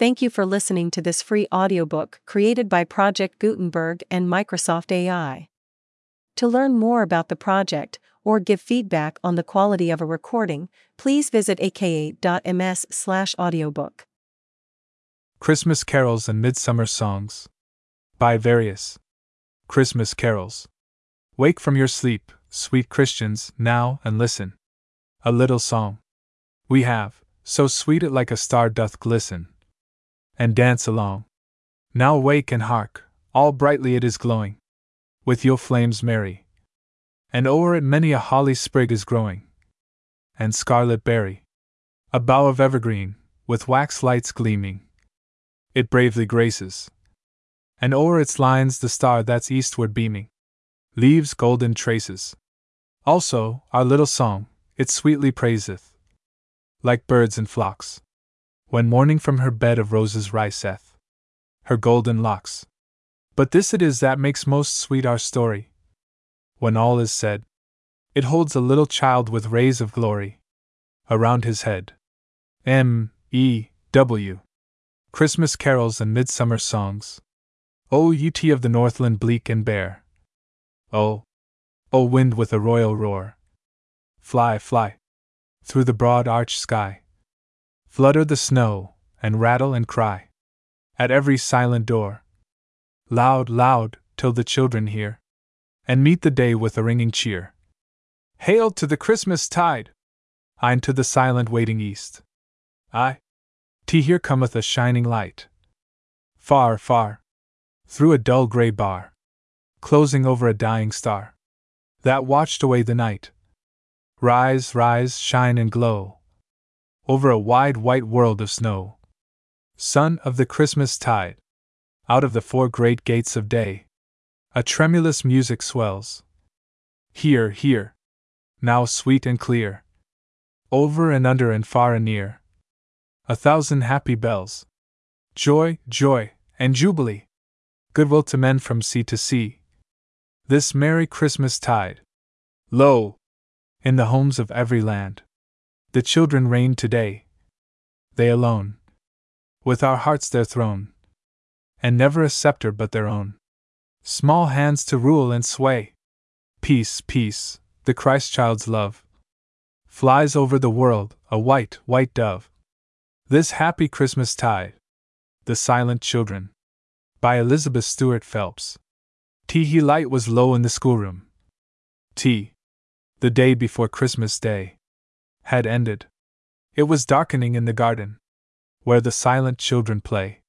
Thank you for listening to this free audiobook created by Project Gutenberg and Microsoft AI. To learn more about the project or give feedback on the quality of a recording, please visit aka.ms/audiobook. Christmas Carols and Midsummer Songs by Various Christmas Carols. Wake from your sleep, sweet Christians, now and listen. A little song we have, so sweet it like a star doth glisten, and dance along. Now wake and hark, all brightly it is glowing, with your flames merry, and o'er it many a holly sprig is growing, and scarlet berry, a bough of evergreen, with wax lights gleaming, it bravely graces, and o'er its lines the star that's eastward beaming leaves golden traces. Also, our little song, it sweetly praiseth, like birds in flocks. When morning from her bed of roses riseth, her golden locks. But this it is that makes most sweet our story. When all is said, it holds a little child with rays of glory around his head. M. E. W. Christmas carols and midsummer songs. O UT of the Northland bleak and bare. O, O wind with a royal roar. Fly, fly, through the broad arched sky. Flutter the snow, and rattle and cry. At every silent door. Loud, loud, till the children hear. And meet the day with a ringing cheer. Hail to the Christmas tide! I'm to the silent waiting east. I. T here cometh a shining light. Far, far. Through a dull gray bar. Closing over a dying star. That watched away the night. Rise, rise, shine and glow. Over a wide white world of snow. Son of the Christmas tide. Out of the four great gates of day. A tremulous music swells. Here, here. Now sweet and clear. Over and under and far and near. A thousand happy bells. Joy, joy, and jubilee. Goodwill to men from sea to sea. This merry Christmas tide. Lo! in the homes of every land. The children reign today. They alone. With our hearts their throne. And never a scepter but their own. Small hands to rule and sway. Peace, peace, the Christ child's love. Flies over the world, a white, white dove. This happy Christmas tide. The Silent Children. By Elizabeth Stuart Phelps. T. He light was low in the schoolroom. T the day before Christmas Day, had ended. It was darkening in the garden, where the silent children play.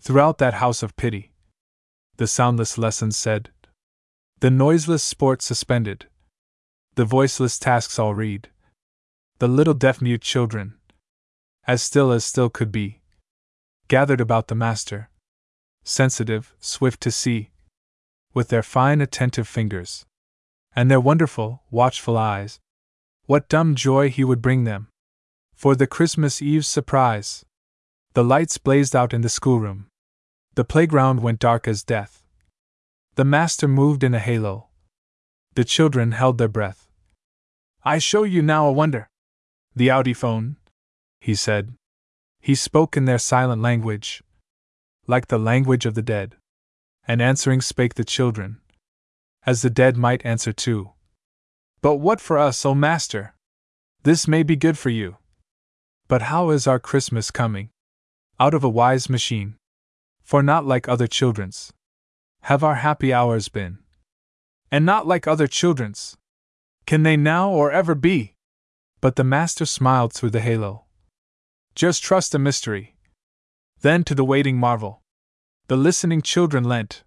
Throughout that house of pity, the soundless lessons said, the noiseless sport suspended, the voiceless tasks all read, the little deaf mute children, as still as still could be, gathered about the master, sensitive, swift to see, with their fine attentive fingers and their wonderful, watchful eyes. What dumb joy he would bring them! For the Christmas Eve's surprise! The lights blazed out in the schoolroom. The playground went dark as death. The master moved in a halo. The children held their breath. I show you now a wonder. The Audiophone, he said. He spoke in their silent language, like the language of the dead. And answering spake the children, as the dead might answer too. But what for us, O Master? This may be good for you. But how is our Christmas coming? Out of a wise machine. For not like other children's. Have our happy hours been? And not like other children's. Can they now or ever be? But the Master smiled through the halo. Just trust a mystery. Then to the waiting marvel. The listening children lent,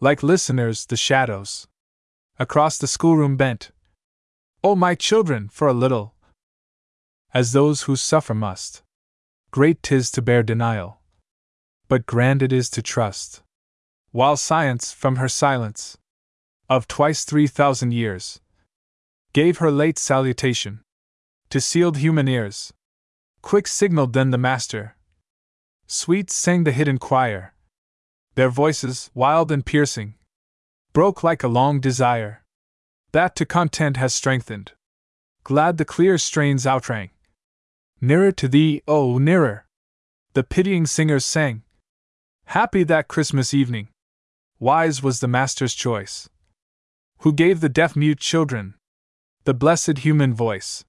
like listeners, the shadows. Across the schoolroom bent. Oh, my children, for a little. As those who suffer must. Great tis to bear denial. But grand it is to trust. While science, from her silence, of twice three thousand years, gave her late salutation to sealed human ears. Quick signaled then the master. Sweet sang the hidden choir their voices, wild and piercing, broke like a long desire that to content has strengthened. Glad the clear strains outrang. Nearer to thee, oh, nearer! The pitying singers sang. Happy that Christmas evening. Wise was the Master's choice. Who gave the deaf mute children the blessed human voice.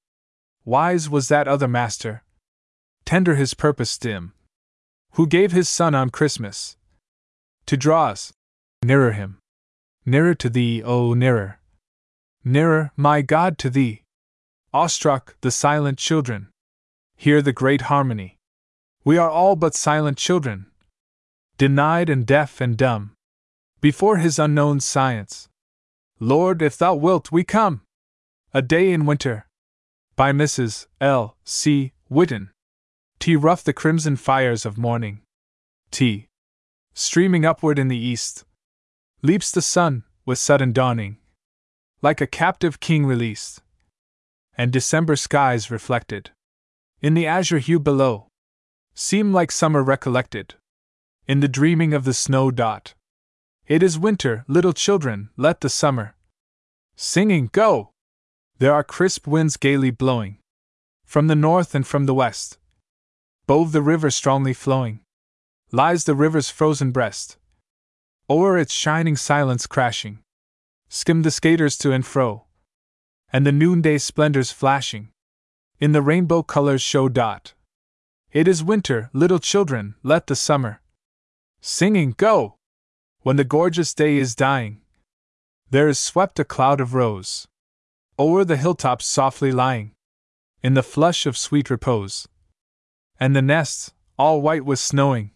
Wise was that other Master. Tender his purpose dim. Who gave his Son on Christmas to draw us nearer him. Nearer to thee, oh, nearer. Nearer, my God, to thee. Awestruck, the silent children hear the great harmony. We are all but silent children, denied and deaf and dumb, before his unknown science. Lord, if thou wilt, we come. A Day in Winter. By Mrs. L. C. Whitten. T. Rough the crimson fires of morning. T. Streaming upward in the east. Leaps the sun, with sudden dawning. Like a captive king released. And December skies reflected. In the azure hue below. Seem like summer recollected. In the dreaming of the snow dot. It is winter, little children, let the summer. Singing, go! There are crisp winds gaily blowing. From the north and from the west. Bove the river strongly flowing. Lies the river's frozen breast. O'er its shining silence crashing. Skim the skaters to and fro. And the noonday splendors flashing. In the rainbow colors show dot. It is winter, little children, let the summer. Singing, go! When the gorgeous day is dying. There is swept a cloud of rose. O'er the hilltops softly lying. In the flush of sweet repose. And the nests, all white with snowing.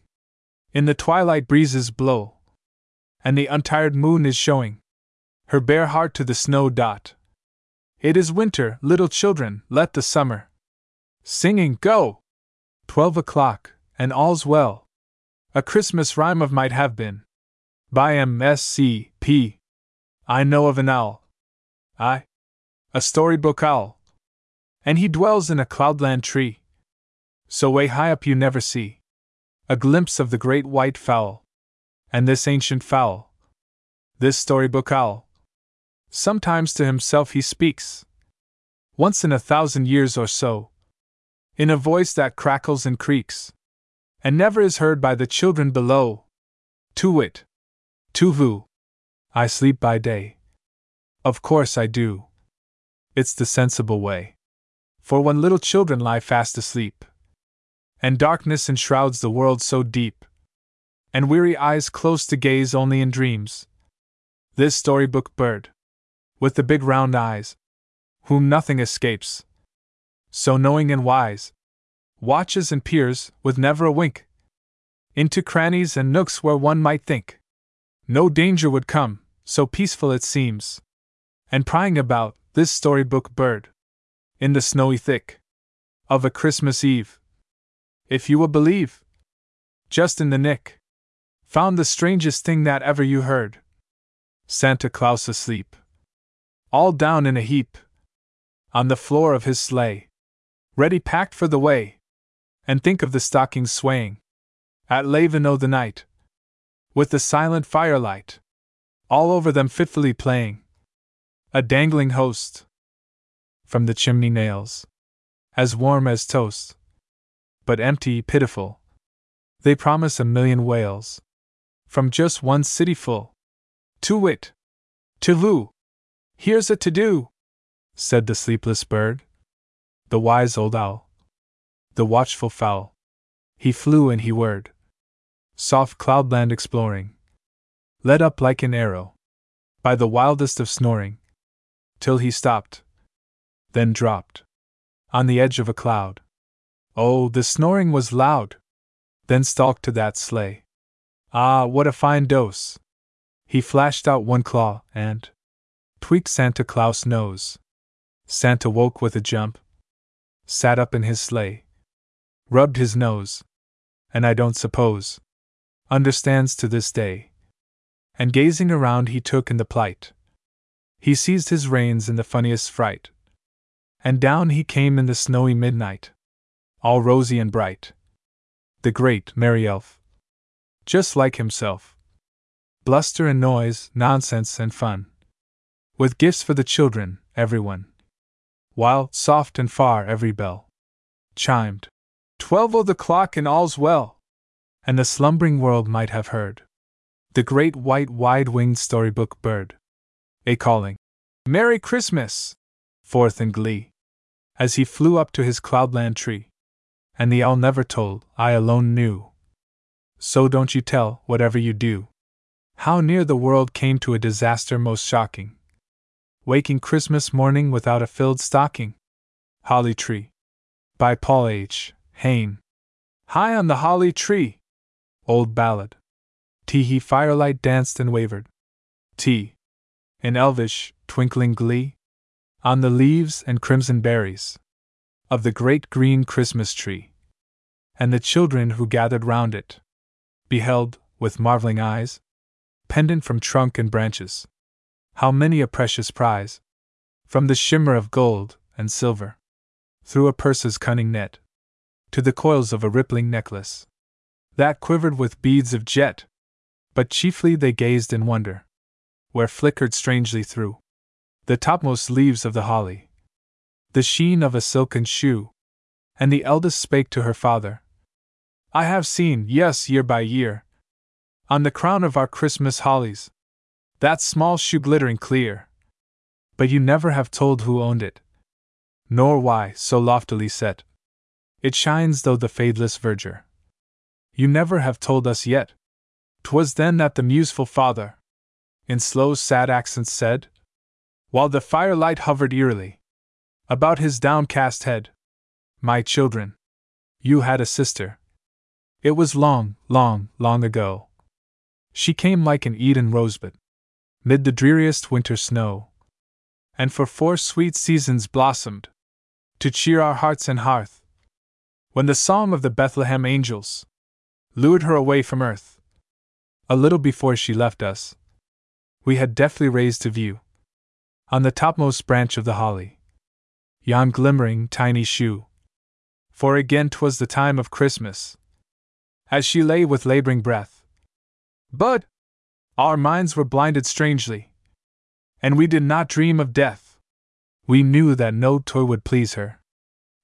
In the twilight breezes blow. And the untired moon is showing. Her bare heart to the snow dot. It is winter, little children, let the summer. Singing, go! Twelve o'clock, and all's well. A Christmas rhyme of might have been. By M.S.C. P. I know of an owl. I. A storybook owl. And he dwells in a cloudland tree. So way high up you never see. A glimpse of the great white fowl. And this ancient fowl. This storybook owl. Sometimes to himself he speaks. Once in a thousand years or so. In a voice that crackles and creaks. And never is heard by the children below. To wit. Who? I sleep by day. Of course I do. It's the sensible way. For when little children lie fast asleep, and darkness enshrouds the world so deep, and weary eyes close to gaze only in dreams, this storybook bird with the big round eyes, whom nothing escapes. So knowing and wise, watches and peers, with never a wink, into crannies and nooks where one might think no danger would come, so peaceful it seems. And prying about, this storybook bird, in the snowy thick of a Christmas Eve, if you will believe, just in the nick, found the strangest thing that ever you heard Santa Claus asleep all down in a heap, on the floor of his sleigh, ready packed for the way. And think of the stockings swaying, at Levin o' the night, with the silent firelight, all over them fitfully playing, a dangling host, from the chimney nails, as warm as toast, but empty, pitiful. They promise a million wails, from just one city full. To wit, Toulouse, Here's a to do, said the sleepless bird. The wise old owl. The watchful fowl. He flew and he whirred. Soft cloudland exploring. Led up like an arrow. By the wildest of snoring. Till he stopped. Then dropped. On the edge of a cloud. Oh, the snoring was loud! Then stalked to that sleigh. Ah, what a fine dose! He flashed out one claw, and, tweaked Santa Claus' nose. Santa woke with a jump, sat up in his sleigh, rubbed his nose, and I don't suppose understands to this day. And gazing around, he took in the plight. He seized his reins in the funniest fright, and down he came in the snowy midnight, all rosy and bright. The great merry elf, just like himself. Bluster and noise, nonsense and fun with gifts for the children, everyone. While, soft and far, every bell chimed. Twelve o' the clock and all's well. And the slumbering world might have heard the great white wide winged storybook bird a calling, Merry Christmas! forth in glee, as he flew up to his cloudland tree. And the owl never told, I alone knew. So don't you tell, whatever you do. How near the world came to a disaster most shocking. Waking Christmas morning without a filled stocking. Holly Tree. By Paul H. Hayne. High on the holly tree. Old ballad. Tee hee firelight danced and wavered. T. In elvish, twinkling glee. On the leaves and crimson berries. Of the great green Christmas tree. And the children who gathered round it. Beheld, with marveling eyes, pendant from trunk and branches. How many a precious prize! From the shimmer of gold and silver, through a purse's cunning net, to the coils of a rippling necklace that quivered with beads of jet. But chiefly they gazed in wonder, where flickered strangely through the topmost leaves of the holly the sheen of a silken shoe. And the eldest spake to her father I have seen, yes, year by year, on the crown of our Christmas hollies, that small shoe glittering clear. But you never have told who owned it, nor why, so loftily set, it shines though the fadeless verdure. You never have told us yet. 'Twas then that the museful father, in slow, sad accents said, while the firelight hovered eerily about his downcast head, My children, you had a sister. It was long, long, long ago. She came like an Eden rosebud, mid the dreariest winter snow, and for four sweet seasons blossomed, to cheer our hearts and hearth. When the song of the Bethlehem angels lured her away from earth, a little before she left us, we had deftly raised to view, on the topmost branch of the holly, yon glimmering tiny shoe. For again 'twas the time of Christmas. As she lay with laboring breath, but our minds were blinded strangely, and we did not dream of death. We knew that no toy would please her,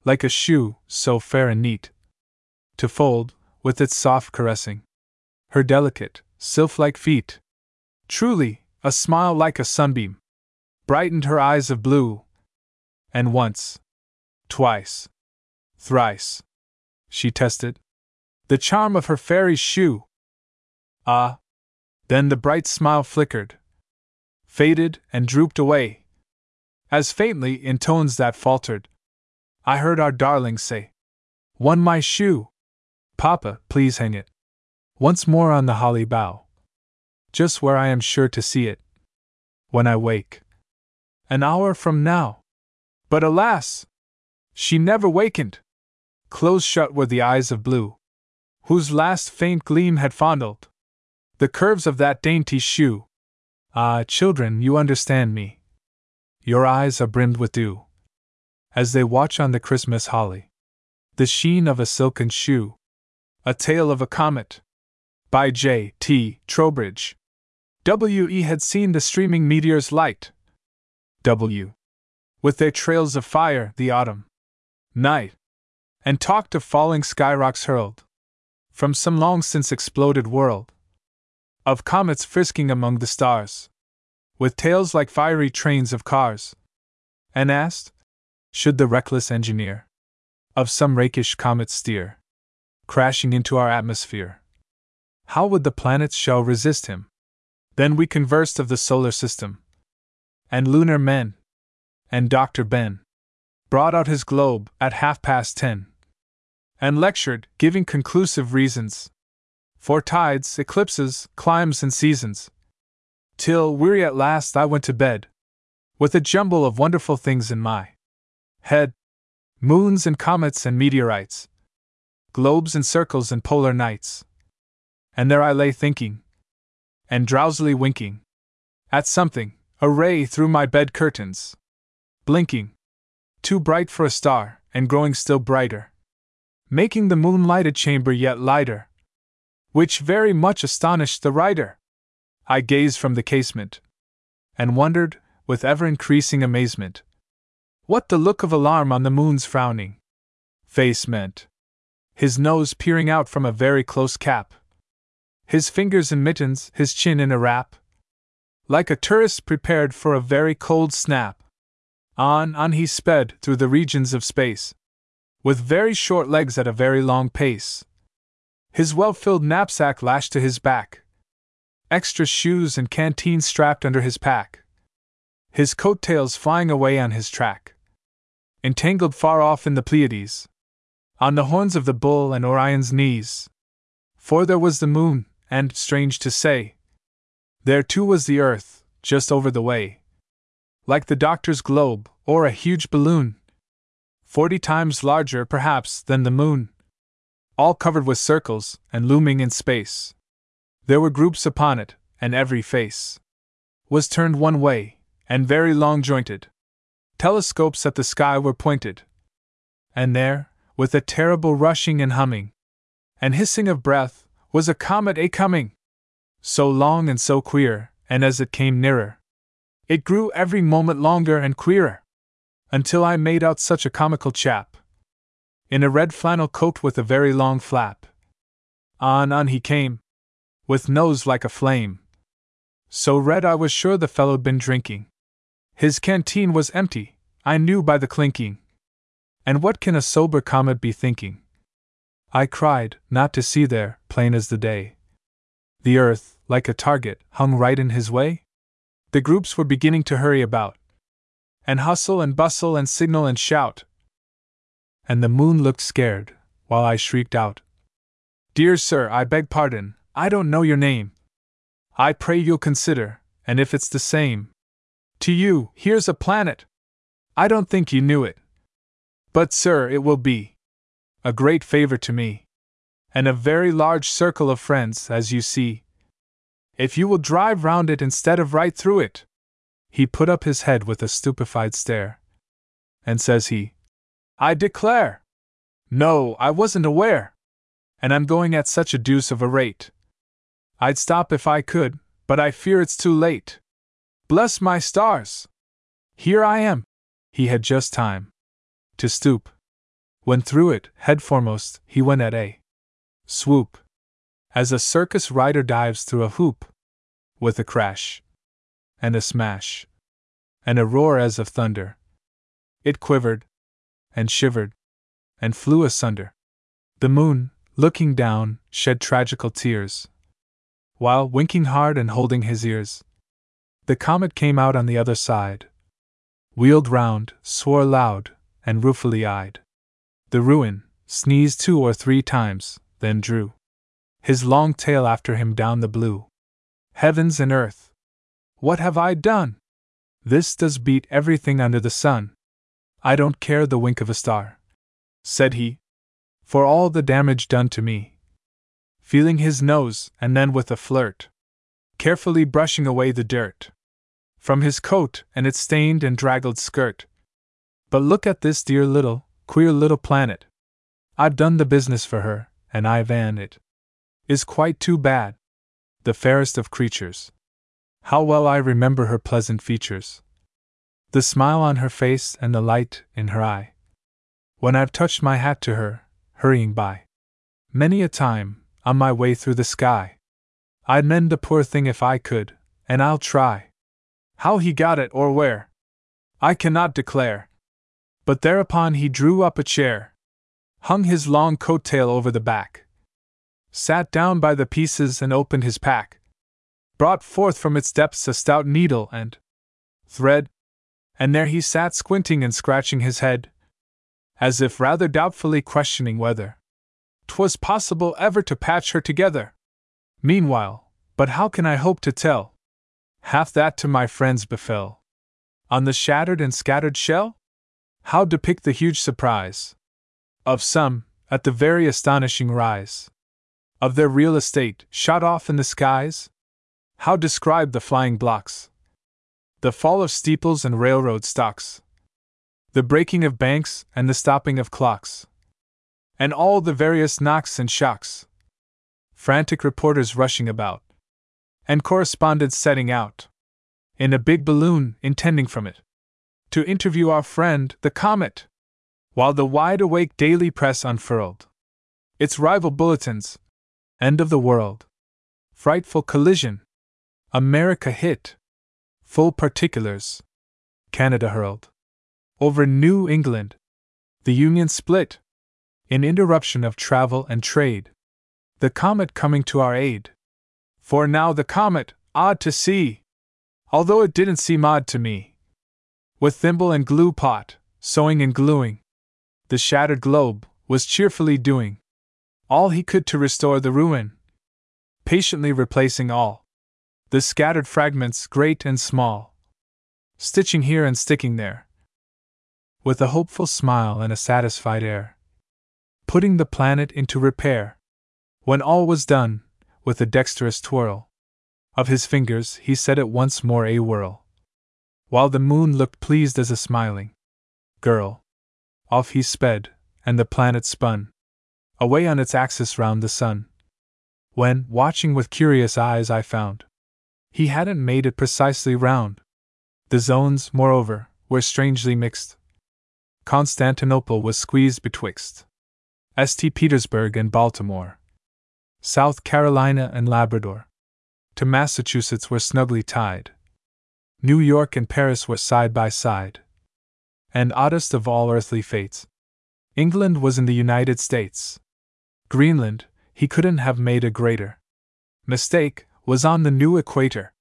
like a shoe so fair and neat, to fold, with its soft caressing, her delicate, sylph like feet. Truly, a smile like a sunbeam brightened her eyes of blue, and once, twice, thrice, she tested the charm of her fairy shoe. Ah! Then the bright smile flickered, faded, and drooped away. As faintly, in tones that faltered, I heard our darling say, One my shoe! Papa, please hang it. Once more on the holly bough. Just where I am sure to see it. When I wake. An hour from now. But alas! She never wakened. Close shut were the eyes of blue, whose last faint gleam had fondled the curves of that dainty shoe. Ah, children, you understand me. Your eyes are brimmed with dew. As they watch on the Christmas holly, the sheen of a silken shoe. A Tale of a Comet. By J. T. Trowbridge. W. E. had seen the streaming meteor's light. W. With their trails of fire, the autumn night, and talked of falling skyrocks hurled from some long since exploded world of comets frisking among the stars, with tails like fiery trains of cars, and asked, Should the reckless engineer of some rakish comet steer, crashing into our atmosphere, how would the planets shall resist him? Then we conversed of the solar system, and lunar men, and Dr. Ben brought out his globe at half past ten, and lectured, giving conclusive reasons for tides, eclipses, climes, and seasons. Till, weary at last, I went to bed, with a jumble of wonderful things in my head moons and comets and meteorites, globes and circles and polar nights. And there I lay thinking, and drowsily winking, at something, a ray through my bed curtains, blinking, too bright for a star, and growing still brighter, making the moonlighted chamber yet lighter which very much astonished the writer. I gazed from the casement, and wondered, with ever increasing amazement, what the look of alarm on the moon's frowning face meant. his nose peering out from a very close cap, his fingers in mittens, his chin in a wrap, like a tourist prepared for a very cold snap. On, on he sped through the regions of space, with very short legs at a very long pace. His well filled knapsack lashed to his back, extra shoes and canteen strapped under his pack, his coat tails flying away on his track, entangled far off in the Pleiades, on the horns of the bull and Orion's knees. For there was the moon, and, strange to say, there too was the earth, just over the way. Like the doctor's globe, or a huge balloon. Forty times larger, perhaps, than the moon. All covered with circles, and looming in space. There were groups upon it, and every face was turned one way, and very long jointed. Telescopes at the sky were pointed. And there, with a terrible rushing and humming, and hissing of breath, was a comet a coming so long and so queer, and as it came nearer, it grew every moment longer and queerer, until I made out such a comical chap, in a red flannel coat with a very long flap. On, on he came, with nose like a flame, so red I was sure the fellow'd been drinking. His canteen was empty, I knew by the clinking. And what can a sober comet be thinking? I cried, not to see there, plain as the day the earth, like a target, hung right in his way? The groups were beginning to hurry about, and hustle and bustle and signal and shout. And the moon looked scared, while I shrieked out, Dear sir, I beg pardon, I don't know your name. I pray you'll consider, and if it's the same, to you, here's a planet. I don't think you knew it. But, sir, it will be a great favor to me and a very large circle of friends, as you see. If you will drive round it instead of right through it. He put up his head with a stupefied stare. And says he, I declare! No, I wasn't aware! And I'm going at such a deuce of a rate. I'd stop if I could, but I fear it's too late. Bless my stars! Here I am! He had just time to stoop. When through it, head foremost, he went at a swoop, as a circus rider dives through a hoop, with a crash, and a smash, and a roar as of thunder. It quivered, and shivered, and flew asunder. The moon, looking down, shed tragical tears, while, winking hard and holding his ears, the comet came out on the other side, wheeled round, swore loud, and ruefully eyed the ruin, sneezed two or three times, then drew his long tail after him down the blue. Heavens and earth! What have I done? This does beat everything under the sun. I don't care the wink of a star, said he, for all the damage done to me. Feeling his nose, and then with a flirt, carefully brushing away the dirt from his coat and its stained and draggled skirt. But look at this dear little, queer little planet. I've done the business for her, and Ivan it is quite too bad. The fairest of creatures. How well I remember her pleasant features. The smile on her face and the light in her eye. When I've touched my hat to her, hurrying by. Many a time, on my way through the sky. I'd mend the poor thing if I could, and I'll try. How he got it or where, I cannot declare. But thereupon he drew up a chair, hung his long coat tail over the back, sat down by the pieces and opened his pack, brought forth from its depths a stout needle and thread, and there he sat squinting and scratching his head, as if rather doubtfully questioning whether 'twas possible ever to patch her together. Meanwhile, but how can I hope to tell half that to my friends befell? On the shattered and scattered shell? How depict the huge surprise of some, at the very astonishing rise of their real estate shot off in the skies? How describe the flying blocks, the fall of steeples and railroad stocks, the breaking of banks and the stopping of clocks, and all the various knocks and shocks? Frantic reporters rushing about, and correspondents setting out in a big balloon, intending from it to interview our friend, the comet while the wide awake daily press unfurled Its rival bulletins. End of the world. Frightful collision. America hit. Full particulars. Canada hurled. Over New England. The Union split. An interruption of travel and trade. The comet coming to our aid. For now the comet, odd to see, although it didn't seem odd to me. With thimble and glue pot, sewing and gluing, the shattered globe was cheerfully doing all he could to restore the ruin, patiently replacing all the scattered fragments, great and small, stitching here and sticking there, with a hopeful smile and a satisfied air, putting the planet into repair. When all was done, with a dexterous twirl of his fingers, he set it once more a whirl, while the moon looked pleased as a smiling girl. Off he sped, and the planet spun away on its axis round the sun. When, watching with curious eyes, I found he hadn't made it precisely round. The zones, moreover, were strangely mixed. Constantinople was squeezed betwixt St. Petersburg and Baltimore, South Carolina and Labrador. To Massachusetts were snugly tied. New York and Paris were side by side. And oddest of all earthly fates, England was in the United States. Greenland, he couldn't have made a greater mistake, was on the new equator,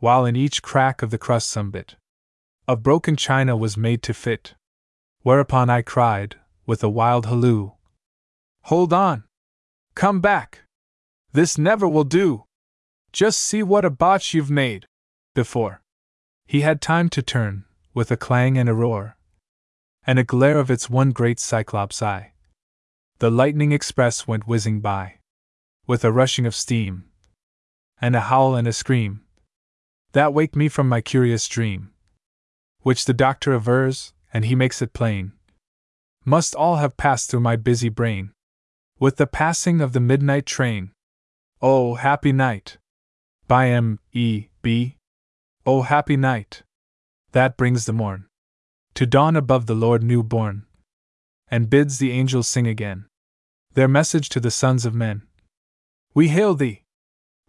while in each crack of the crust some bit of broken china was made to fit. Whereupon I cried, with a wild halloo, Hold on! Come back! This never will do! Just see what a botch you've made! Before he had time to turn, with a clang and a roar, and a glare of its one great cyclops eye, the lightning express went whizzing by, with a rushing of steam, and a howl and a scream, that waked me from my curious dream, which the doctor avers, and he makes it plain, must all have passed through my busy brain, with the passing of the midnight train. Oh, happy night! By M. E. B. Oh, happy night! That brings the morn to dawn above the Lord new born, and bids the angels sing again their message to the sons of men. We hail thee!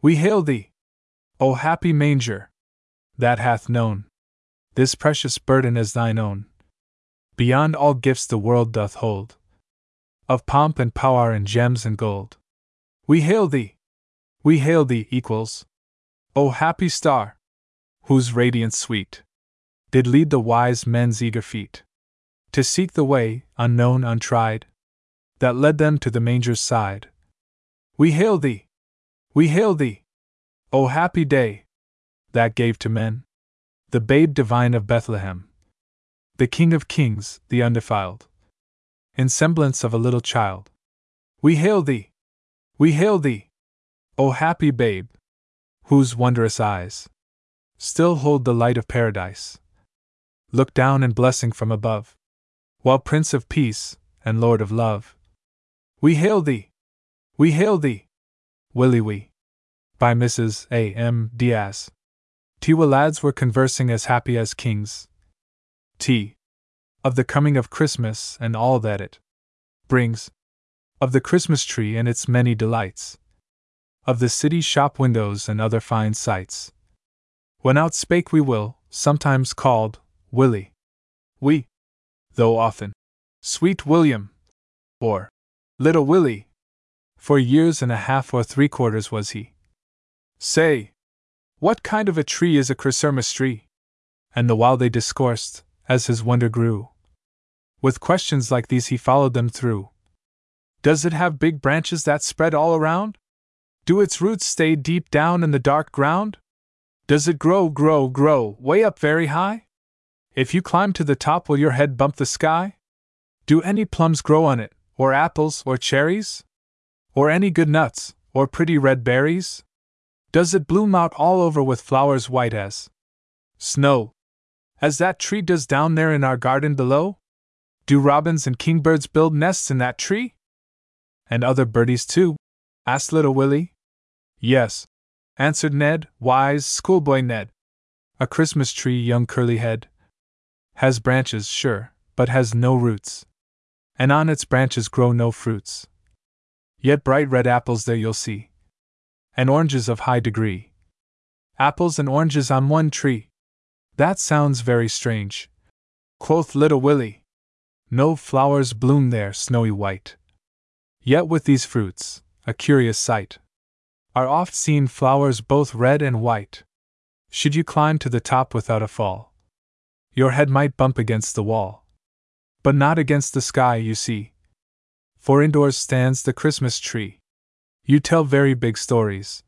We hail thee! O happy manger! That hath known this precious burden as thine own. Beyond all gifts the world doth hold, of pomp and power and gems and gold. We hail thee! We hail thee, equals! O happy star! Whose radiance sweet did lead the wise men's eager feet to seek the way, unknown, untried, that led them to the manger's side. We hail thee! We hail thee! O happy day! That gave to men the babe divine of Bethlehem, the King of kings, the undefiled, in semblance of a little child. We hail thee! We hail thee! O happy babe! whose wondrous eyes still hold the light of paradise. Look down in blessing from above, while Prince of Peace and Lord of Love. We hail thee! We hail thee! Willie Wee. By Mrs. A. M. Diaz. Tiwa lads were conversing as happy as kings. T. Of the coming of Christmas and all that it brings. Of the Christmas tree and its many delights of the city shop windows and other fine sights. When out spake we will, sometimes called Willie. We, though often, Sweet William, or Little Willie, for years and a half or three quarters was he. Say, what kind of a tree is a chrysermis tree? And the while they discoursed, as his wonder grew, with questions like these he followed them through. Does it have big branches that spread all around? Do its roots stay deep down in the dark ground? Does it grow, grow, grow, way up very high? If you climb to the top, will your head bump the sky? Do any plums grow on it, or apples, or cherries? Or any good nuts, or pretty red berries? Does it bloom out all over with flowers white as snow, as that tree does down there in our garden below? Do robins and kingbirds build nests in that tree? And other birdies too? asked little Willie. Yes, answered Ned, wise schoolboy Ned. A Christmas tree, young curly head. Has branches, sure, but has no roots. And on its branches grow no fruits. Yet bright red apples there you'll see, and oranges of high degree. Apples and oranges on one tree. That sounds very strange. Quoth little Willie. No flowers bloom there, snowy white. Yet with these fruits, a curious sight, are oft seen flowers both red and white. Should you climb to the top without a fall, your head might bump against the wall. But not against the sky, you see. For indoors stands the Christmas tree. You tell very big stories.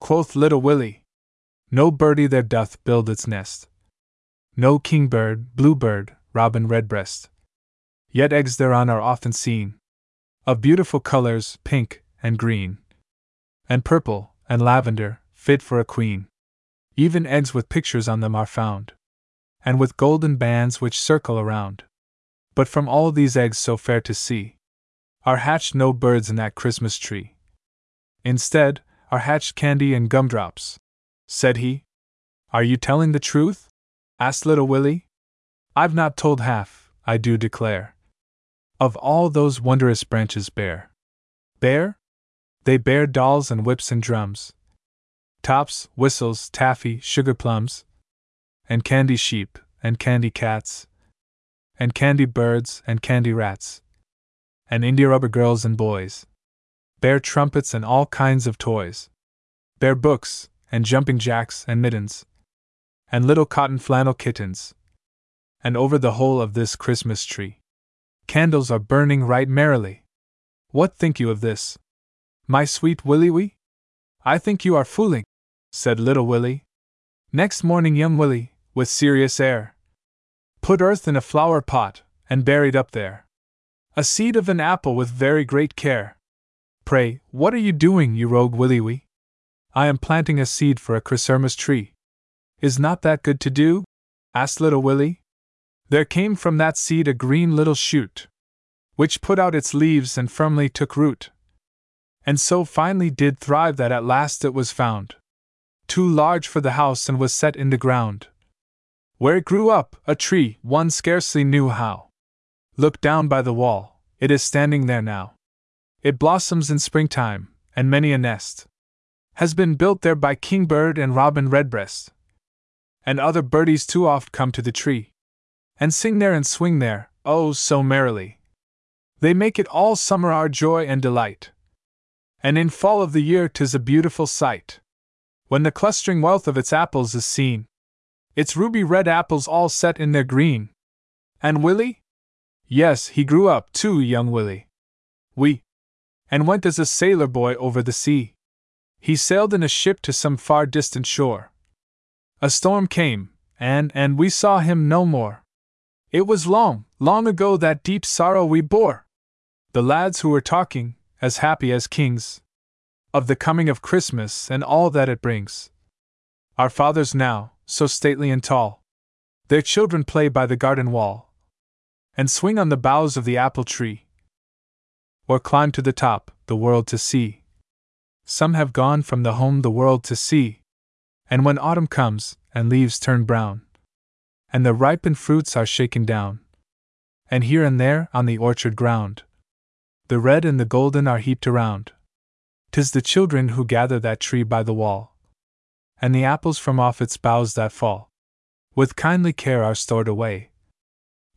Quoth little Willie. No birdie there doth build its nest. No kingbird, bluebird, robin redbreast. Yet eggs thereon are often seen. Of beautiful colors, pink and green. And purple and lavender, fit for a queen. Even eggs with pictures on them are found. And with golden bands which circle around. But from all these eggs so fair to see, are hatched no birds in that Christmas tree. Instead, are hatched candy and gumdrops, said he. Are you telling the truth? asked little Willie. I've not told half, I do declare. Of all those wondrous branches bear. Bear? They bear dolls and whips and drums, tops, whistles, taffy, sugar plums, and candy sheep, and candy cats, and candy birds, and candy rats, and India rubber girls and boys, bear trumpets and all kinds of toys, bear books, and jumping jacks, and mittens, and little cotton flannel kittens, and over the whole of this Christmas tree, candles are burning right merrily. What think you of this? My sweet Willie wee? I think you are fooling, said little Willie. Next morning, young Willie, with serious air, put earth in a flower pot, and buried up there a seed of an apple with very great care. Pray, what are you doing, you rogue Willie wee? I am planting a seed for a Christmas tree. Is not that good to do? asked little Willie. There came from that seed a green little shoot, which put out its leaves and firmly took root. And so finely did thrive that at last it was found too large for the house and was set in the ground. Where it grew up, a tree, one scarcely knew how. Look down by the wall, it is standing there now. It blossoms in springtime, and many a nest has been built there by kingbird and robin redbreast. And other birdies too oft come to the tree, and sing there and swing there, oh, so merrily. They make it all summer our joy and delight. And in fall of the year 'tis a beautiful sight when the clustering wealth of its apples is seen. Its ruby red apples all set in their green. And Willie? Yes, he grew up too, young Willie. We. And went as a sailor boy over the sea. He sailed in a ship to some far distant shore. A storm came, and and we saw him no more. It was long, long ago that deep sorrow we bore. The lads who were talking, as happy as kings, of the coming of Christmas and all that it brings. Our fathers now, so stately and tall, their children play by the garden wall, and swing on the boughs of the apple tree, or climb to the top, the world to see. Some have gone from the home the world to see, and when autumn comes, and leaves turn brown, and the ripened fruits are shaken down, and here and there on the orchard ground, the red and the golden are heaped around. 'Tis the children who gather that tree by the wall, and the apples from off its boughs that fall, with kindly care are stored away,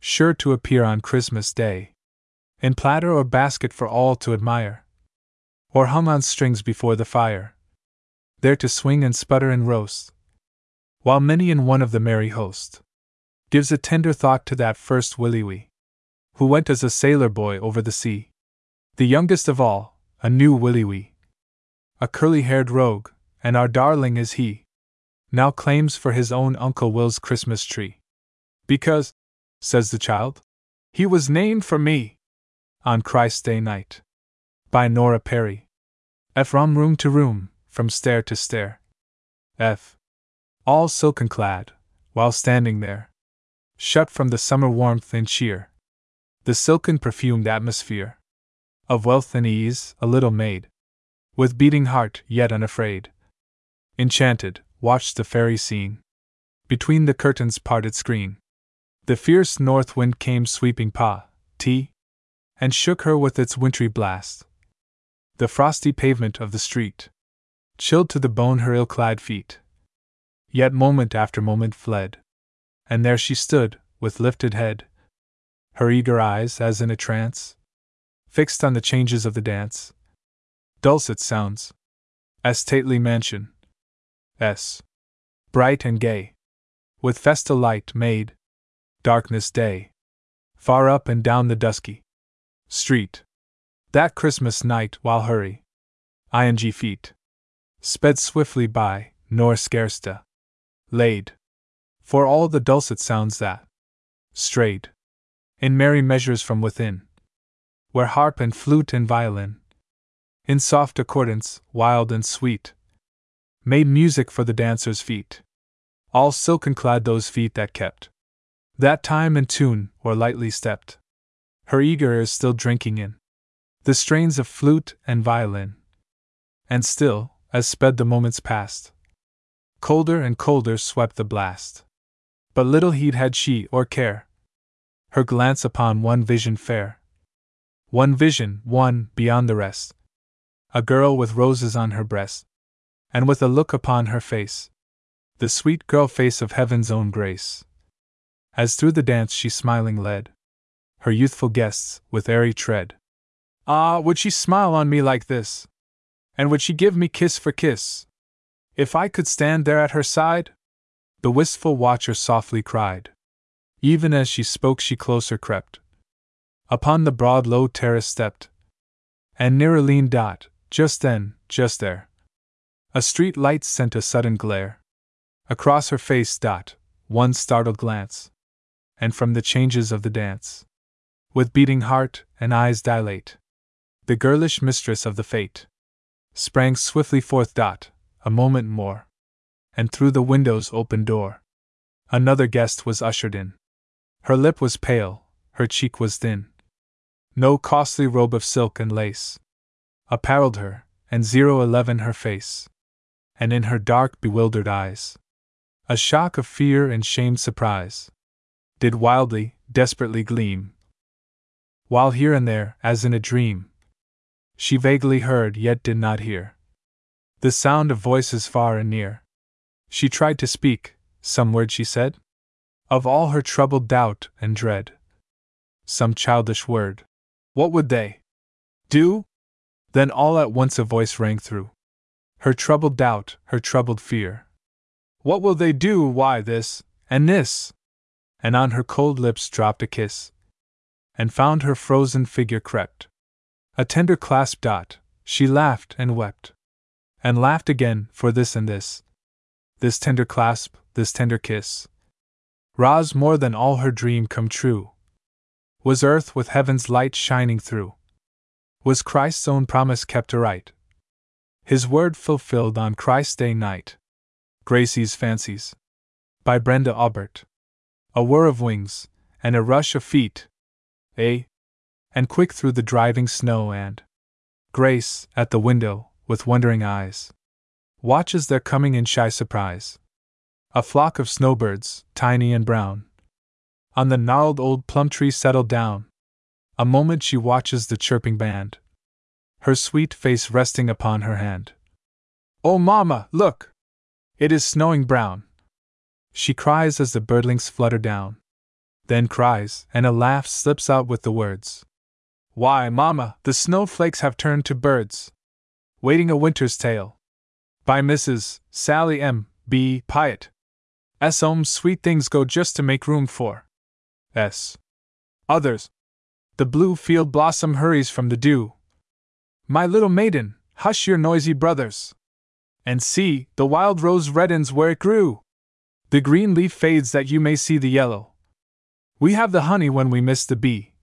sure to appear on Christmas Day, in platter or basket for all to admire, or hung on strings before the fire, there to swing and sputter and roast, while many in one of the merry host gives a tender thought to that first Willie Wee, who went as a sailor boy over the sea, the youngest of all, a new Willie Wee a curly haired rogue, and our darling is he, now claims for his own Uncle Will's Christmas tree. Because, says the child, he was named for me on Christ's Day night. By Nora Perry. F. From room to room, from stair to stair. F. All silken clad, while standing there, shut from the summer warmth and cheer, the silken perfumed atmosphere of wealth and ease, a little maid, with beating heart, yet unafraid. Enchanted, watched the fairy scene. Between the curtains' parted screen. The fierce north wind came sweeping pa, tea, and shook her with its wintry blast. the frosty pavement of the street, chilled to the bone her ill clad feet. Yet moment after moment fled, and there she stood, with lifted head, her eager eyes, as in a trance, fixed on the changes of the dance. Dulcet sounds, as stately mansion, s, bright and gay, with festal light made, darkness day, far up and down the dusky street. That Christmas night, while hurry, ing feet, sped swiftly by, nor scarce laid, for all the dulcet sounds that strayed in merry measures from within, where harp and flute and violin, in soft accordance, wild and sweet, made music for the dancers' feet. All silken clad those feet that kept that time and tune, or lightly stepped. Her eager ears still drinking in the strains of flute and violin. And still, as sped the moments past, colder and colder swept the blast. But little heed had she or care. Her glance upon one vision fair. One vision, one, beyond the rest. A girl with roses on her breast, and with a look upon her face. The sweet girl face of heaven's own grace. As through the dance she smiling led her youthful guests, with airy tread. Ah, would she smile on me like this? And would she give me kiss for kiss? If I could stand there at her side? The wistful watcher softly cried. Even as she spoke, she closer crept. Upon the broad low terrace stepped. And nearer leaned Dot, just then, just there. A street light sent a sudden glare. Across her face, Dot, one startled glance. And from the changes of the dance. With beating heart and eyes dilate. The girlish mistress of the fate sprang swiftly forth. Dot, a moment more. And through the window's open door, another guest was ushered in. Her lip was pale, her cheek was thin. No costly robe of silk and lace apparelled her, and zero eleven her face and in her dark, bewildered eyes, a shock of fear and shamed surprise, did wildly, desperately gleam. While here and there, as in a dream, she vaguely heard yet did not hear the sound of voices far and near. She tried to speak, some word she said, of all her troubled doubt and dread. Some childish word. What would they do? Then all at once a voice rang through her troubled doubt, her troubled fear. What will they do? Why this, and this? And on her cold lips dropped a kiss, and found her frozen figure crept. A tender clasp dot, she laughed and wept, and laughed again for this and this. This tender clasp, this tender kiss, Roz more than all her dream come true. Was earth with heaven's light shining through? Was Christ's own promise kept aright? His Word Fulfilled on Christ's Day Night. Gracie's Fancies. By Brenda Aubert. A whir of wings, and a rush of feet. A. And quick through the driving snow, and Grace, at the window, with wondering eyes, watches their coming in shy surprise. A flock of snowbirds, tiny and brown, on the gnarled old plum tree settled down. A moment she watches the chirping band her sweet face resting upon her hand. Oh, Mamma, look! It is snowing brown! She cries as the birdlings flutter down. Then cries, and a laugh slips out with the words. Why, Mamma, the snowflakes have turned to birds! Waiting a winter's tale. By Mrs. Sally M. B. Piatt. S. Ohm's sweet things go just to make room for S. Others. The blue field blossom hurries from the dew, my little maiden, hush your noisy brothers. And see, the wild rose reddens where it grew. The green leaf fades that you may see the yellow. We have the honey when we miss the bee.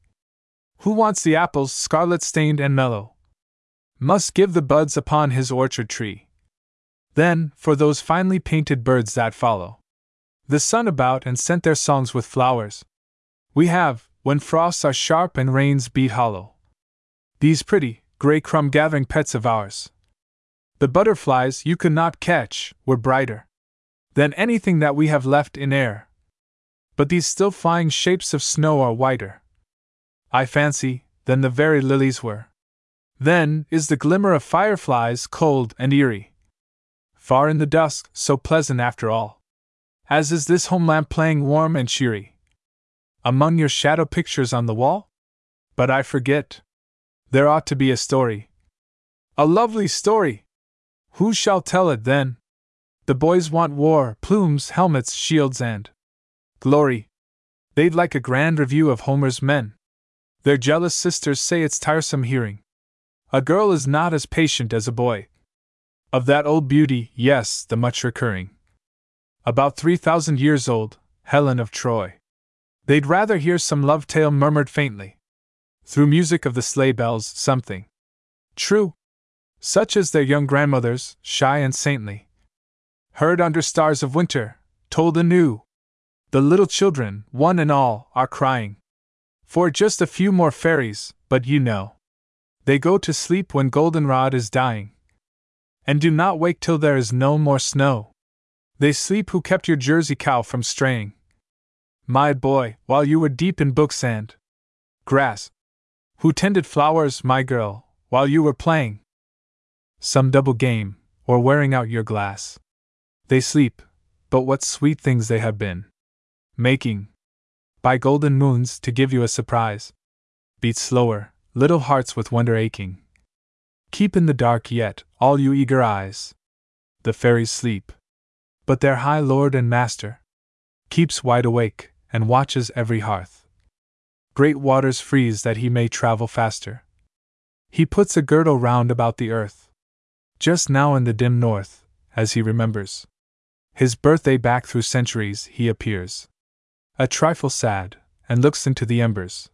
Who wants the apples scarlet stained and mellow? Must give the buds upon his orchard tree. Then, for those finely painted birds that follow the sun about and scent their songs with flowers, we have, when frosts are sharp and rains beat hollow, these pretty, gray crumb gathering pets of ours. The butterflies you could not catch were brighter than anything that we have left in air. But these still flying shapes of snow are whiter, I fancy, than the very lilies were. Then is the glimmer of fireflies cold and eerie. Far in the dusk, so pleasant after all. As is this home lamp playing warm and cheery. Among your shadow pictures on the wall? But I forget. There ought to be a story. A lovely story! Who shall tell it then? The boys want war, plumes, helmets, shields, and glory. They'd like a grand review of Homer's men. Their jealous sisters say it's tiresome hearing. A girl is not as patient as a boy. Of that old beauty, yes, the much recurring. About three thousand years old, Helen of Troy. They'd rather hear some love tale murmured faintly. Through music of the sleigh bells, something. True. Such as their young grandmothers, shy and saintly. Heard under stars of winter, told anew. The little children, one and all, are crying. For just a few more fairies, but you know. They go to sleep when goldenrod is dying and do not wake till there is no more snow. They sleep who kept your Jersey cow from straying. My boy, while you were deep in books and grass. Who tended flowers, my girl, while you were playing some double game, or wearing out your glass. They sleep, but what sweet things they have been making by golden moons to give you a surprise. Beat slower, little hearts with wonder aching. Keep in the dark yet, all you eager eyes. The fairies sleep. But their high lord and master keeps wide awake and watches every hearth. Great waters freeze that he may travel faster. He puts a girdle round about the earth. Just now in the dim north, as he remembers his birthday back through centuries, he appears. A trifle sad, and looks into the embers.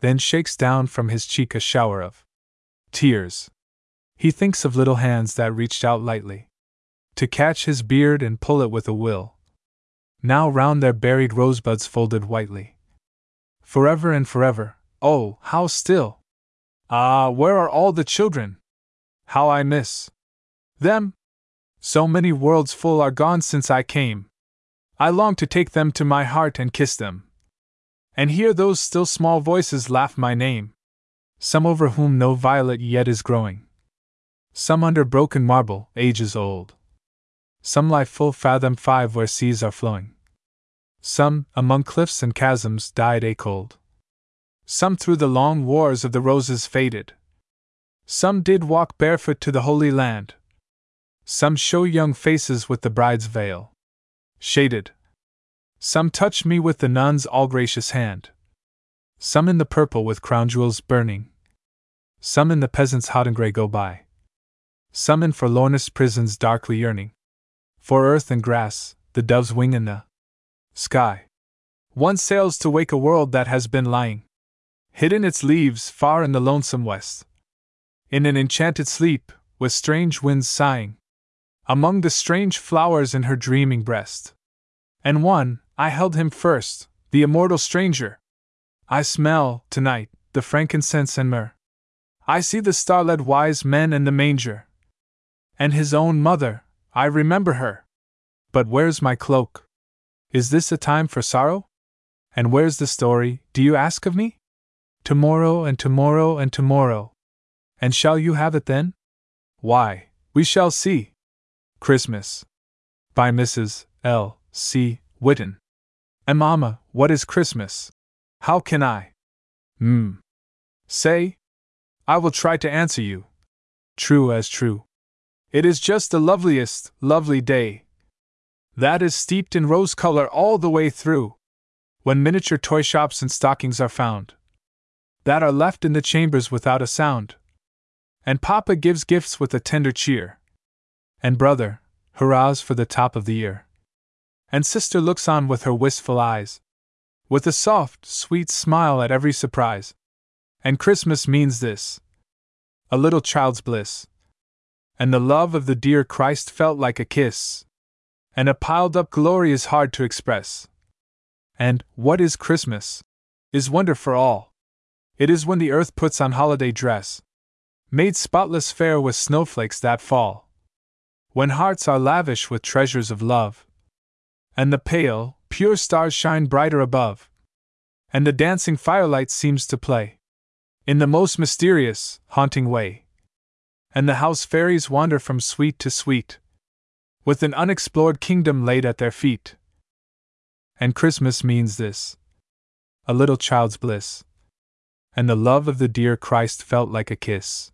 Then shakes down from his cheek a shower of tears. He thinks of little hands that reached out lightly to catch his beard and pull it with a will. Now round their buried rosebuds folded whitely. Forever and forever, oh, how still! Ah, where are all the children? How I miss them! So many worlds full are gone since I came. I long to take them to my heart and kiss them. And hear those still small voices laugh my name some over whom no violet yet is growing. Some under broken marble, ages old. Some lie full fathom five where seas are flowing. Some, among cliffs and chasms, died a cold. Some through the long wars of the roses faded. Some did walk barefoot to the Holy Land. Some show young faces with the bride's veil. Shaded. Some touch me with the nun's all gracious hand. Some in the purple with crown jewels burning, some in the peasant's hot and grey go by, some in forlornest prisons darkly yearning, for earth and grass, the dove's wing in the sky. One sails to wake a world that has been lying, hidden its leaves far in the lonesome west, in an enchanted sleep, with strange winds sighing, among the strange flowers in her dreaming breast. And one, I held him first, the immortal stranger, I smell, tonight, the frankincense and myrrh. I see the star led wise men in the manger. And his own mother, I remember her. But where's my cloak? Is this a time for sorrow? And where's the story, do you ask of me? Tomorrow and tomorrow and tomorrow. And shall you have it then? Why, we shall see. Christmas. By Mrs. L. C. Whitten. And Mamma, what is Christmas? How can I? Hmm. Say? I will try to answer you. True as true. It is just the loveliest, lovely day. That is steeped in rose color all the way through. When miniature toy shops and stockings are found. That are left in the chambers without a sound. And Papa gives gifts with a tender cheer. And brother, hurrahs for the top of the year. And sister looks on with her wistful eyes with a soft, sweet smile at every surprise. And Christmas means this a little child's bliss. And the love of the dear Christ felt like a kiss. And a piled up glory is hard to express. And, what is Christmas? Is wonder for all. It is when the earth puts on holiday dress, made spotless fair with snowflakes that fall. When hearts are lavish with treasures of love, and the pale, pure stars shine brighter above, and the dancing firelight seems to play in the most mysterious, haunting way. And the house fairies wander from sweet to sweet, with an unexplored kingdom laid at their feet. And Christmas means this a little child's bliss, and the love of the dear Christ felt like a kiss.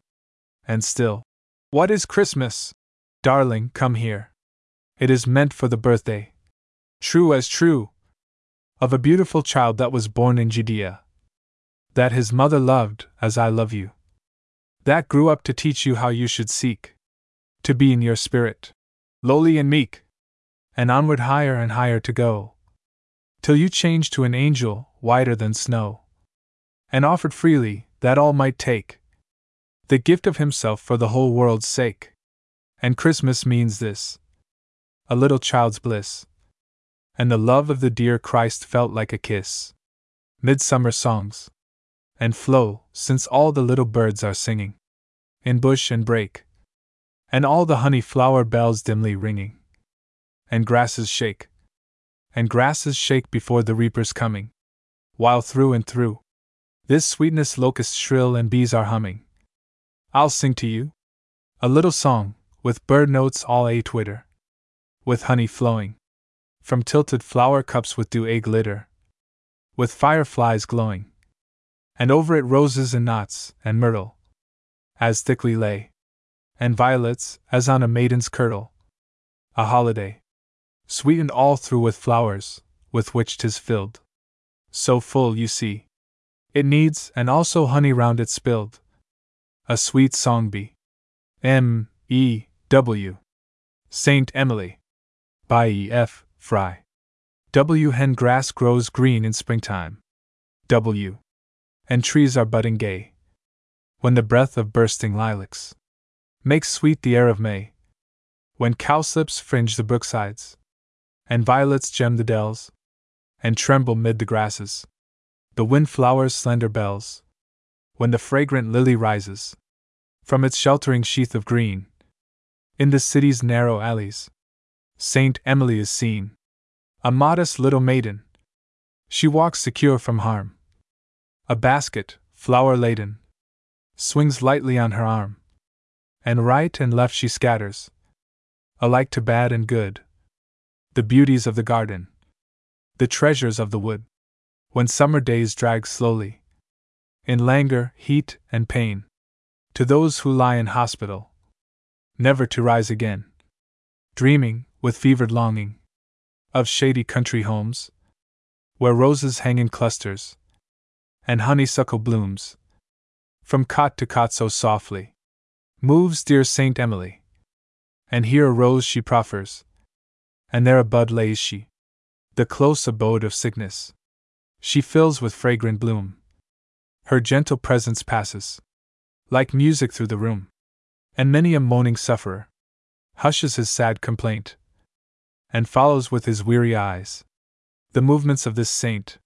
And still, what is Christmas? Darling, come here. It is meant for the birthday. True as true. Of a beautiful child that was born in Judea. That his mother loved, as I love you. That grew up to teach you how you should seek. To be in your spirit. Lowly and meek. And onward higher and higher to go. Till you change to an angel, whiter than snow. And offered freely, that all might take. The gift of himself for the whole world's sake. And Christmas means this a little child's bliss. And the love of the dear Christ felt like a kiss. Midsummer songs. And flow, since all the little birds are singing. In bush and brake. And all the honey flower bells dimly ringing. And grasses shake. And grasses shake before the reaper's coming. While through and through, this sweetness locusts shrill and bees are humming. I'll sing to you a little song, with bird notes all a twitter, with honey flowing from tilted flower cups with dew egg glitter, with fireflies glowing, and over it roses and knots and myrtle, as thickly lay, and violets as on a maiden's kirtle. A holiday, sweetened all through with flowers, with which 'tis filled, so full you see, it needs and also honey round it spilled. A sweet song be. M. E. W. Saint Emily. By E. F. Fry. W. Hen grass grows green in springtime. W. And trees are budding gay. When the breath of bursting lilacs makes sweet the air of May. When cowslips fringe the brooksides, and violets gem the dells, and tremble mid the grasses, the windflower's slender bells. When the fragrant lily rises from its sheltering sheath of green, in the city's narrow alleys, Saint Emily is seen, a modest little maiden. She walks secure from harm. A basket, flower laden, swings lightly on her arm, and right and left she scatters, alike to bad and good, the beauties of the garden, the treasures of the wood. When summer days drag slowly, in languor, heat, and pain, to those who lie in hospital, never to rise again. Dreaming, with fevered longing, of shady country homes, where roses hang in clusters, and honeysuckle blooms. From cot to cot so softly moves dear Saint Emily, and here a rose she proffers, and there a bud lays she, the close abode of sickness. She fills with fragrant bloom. Her gentle presence passes, like music through the room and many a moaning sufferer hushes his sad complaint, and follows with his weary eyes the movements of this saint.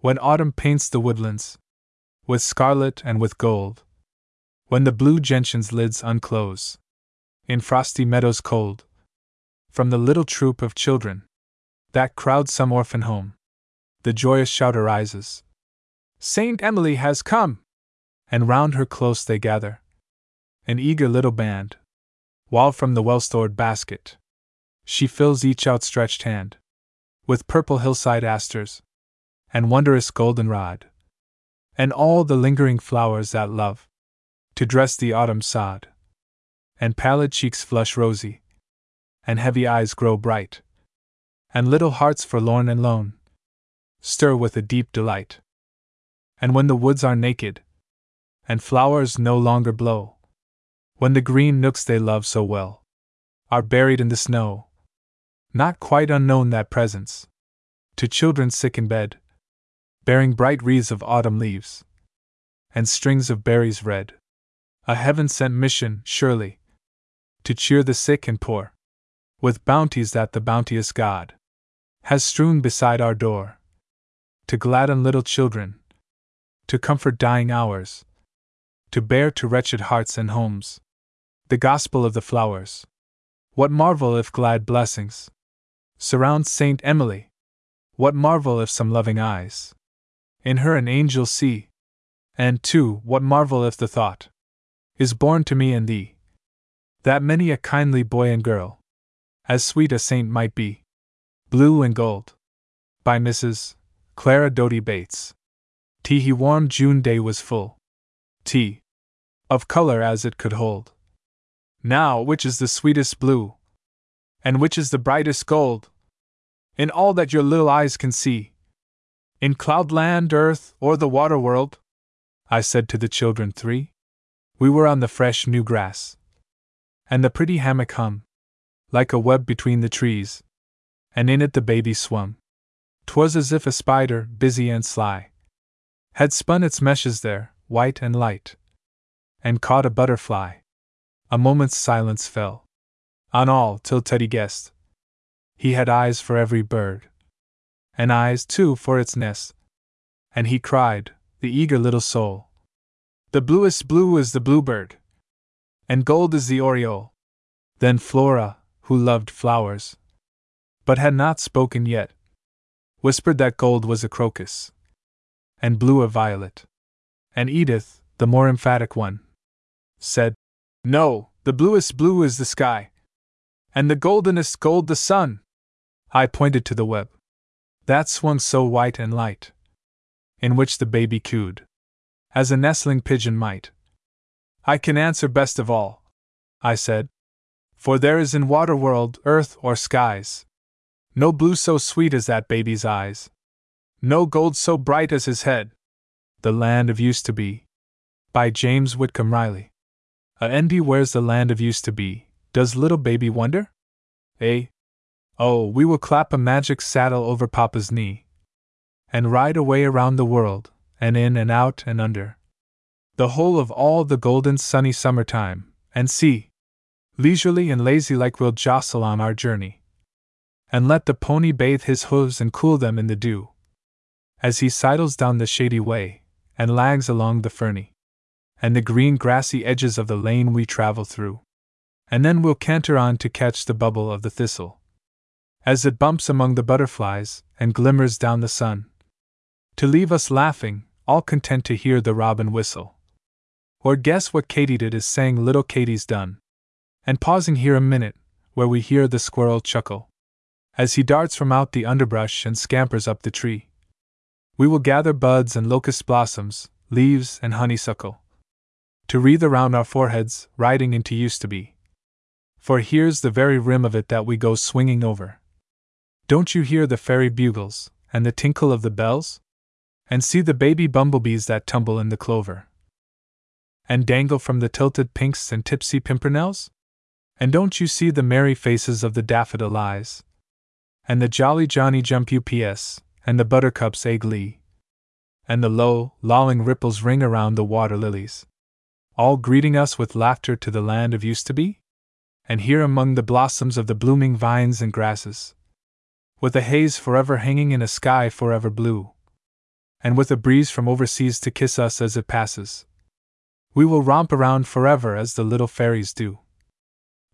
When autumn paints the woodlands with scarlet and with gold, when the blue gentian's lids unclose in frosty meadows cold, from the little troop of children that crowd some orphan home, the joyous shout arises Saint Emily has come! And round her close they gather an eager little band, while from the well stored basket she fills each outstretched hand with purple hillside asters and wondrous goldenrod, and all the lingering flowers that love to dress the autumn sod. And pallid cheeks flush rosy, and heavy eyes grow bright, and little hearts forlorn and lone stir with a deep delight. And when the woods are naked, and flowers no longer blow, when the green nooks they love so well are buried in the snow. Not quite unknown that presence to children sick in bed, bearing bright wreaths of autumn leaves and strings of berries red. A heaven sent mission, surely, to cheer the sick and poor with bounties that the bounteous God has strewn beside our door, to gladden little children, to comfort dying hours, to bear to wretched hearts and homes the gospel of the flowers. What marvel if glad blessings surround Saint Emily? What marvel if some loving eyes in her an angel see, And, too, what marvel if the thought is born to me and thee, that many a kindly boy and girl, as sweet a saint might be, blue and gold, by Mrs. Clara Doty Bates. Tea he warm June day was full. Tea. Of color as it could hold. Now, which is the sweetest blue? And which is the brightest gold? In all that your little eyes can see. In cloudland, earth, or the water world? I said to the children three. We were on the fresh new grass. And the pretty hammock hung, like a web between the trees, and in it the baby swung. 'Twas as if a spider, busy and sly, had spun its meshes there, white and light, and caught a butterfly. A moment's silence fell on all till Teddy guessed. He had eyes for every bird, and eyes, too, for its nest. And he cried, the eager little soul, The bluest blue is the bluebird, and gold is the oriole. Then Flora, who loved flowers, but had not spoken yet, whispered that gold was a crocus and blue a violet. And Edith, the more emphatic one, said, No, the bluest blue is the sky, and the goldenest gold the sun. I pointed to the web that swung so white and light, in which the baby cooed, as a nestling pigeon might. I can answer best of all, I said, for there is in water world, earth, or skies, no blue so sweet as that baby's eyes. No gold so bright as his head. The Land of Used to Be. By James Whitcomb Riley. A envy where's the land of used to be? Does little baby wonder? Eh? Oh, we will clap a magic saddle over Papa's knee. And ride away around the world, and in and out and under. The whole of all the golden sunny summer time, and see. Leisurely and lazy like we'll jostle on our journey. And let the pony bathe his hooves and cool them in the dew as he sidles down the shady way, and lags along the ferny and the green grassy edges of the lane we travel through. And then we'll canter on to catch the bubble of the thistle, as it bumps among the butterflies and glimmers down the sun, to leave us laughing, all content to hear the robin whistle. Or guess what Katydid is saying little Katie's done. And pausing here a minute, where we hear the squirrel chuckle, as he darts from out the underbrush and scampers up the tree. We will gather buds and locust blossoms, leaves and honeysuckle, to wreathe around our foreheads, riding into used to be. For here's the very rim of it that we go swinging over. Don't you hear the fairy bugles, and the tinkle of the bells? And see the baby bumblebees that tumble in the clover? And dangle from the tilted pinks and tipsy pimpernels? And don't you see the merry faces of the daffodil eyes? And the jolly Johnny jump UPS, and the buttercups egg glee. And the low, lolling ripples ring around the water lilies. All greeting us with laughter to the land of used to be? And here among the blossoms of the blooming vines and grasses. With a haze forever hanging in a sky forever blue. And with a breeze from overseas to kiss us as it passes. We will romp around forever as the little fairies do.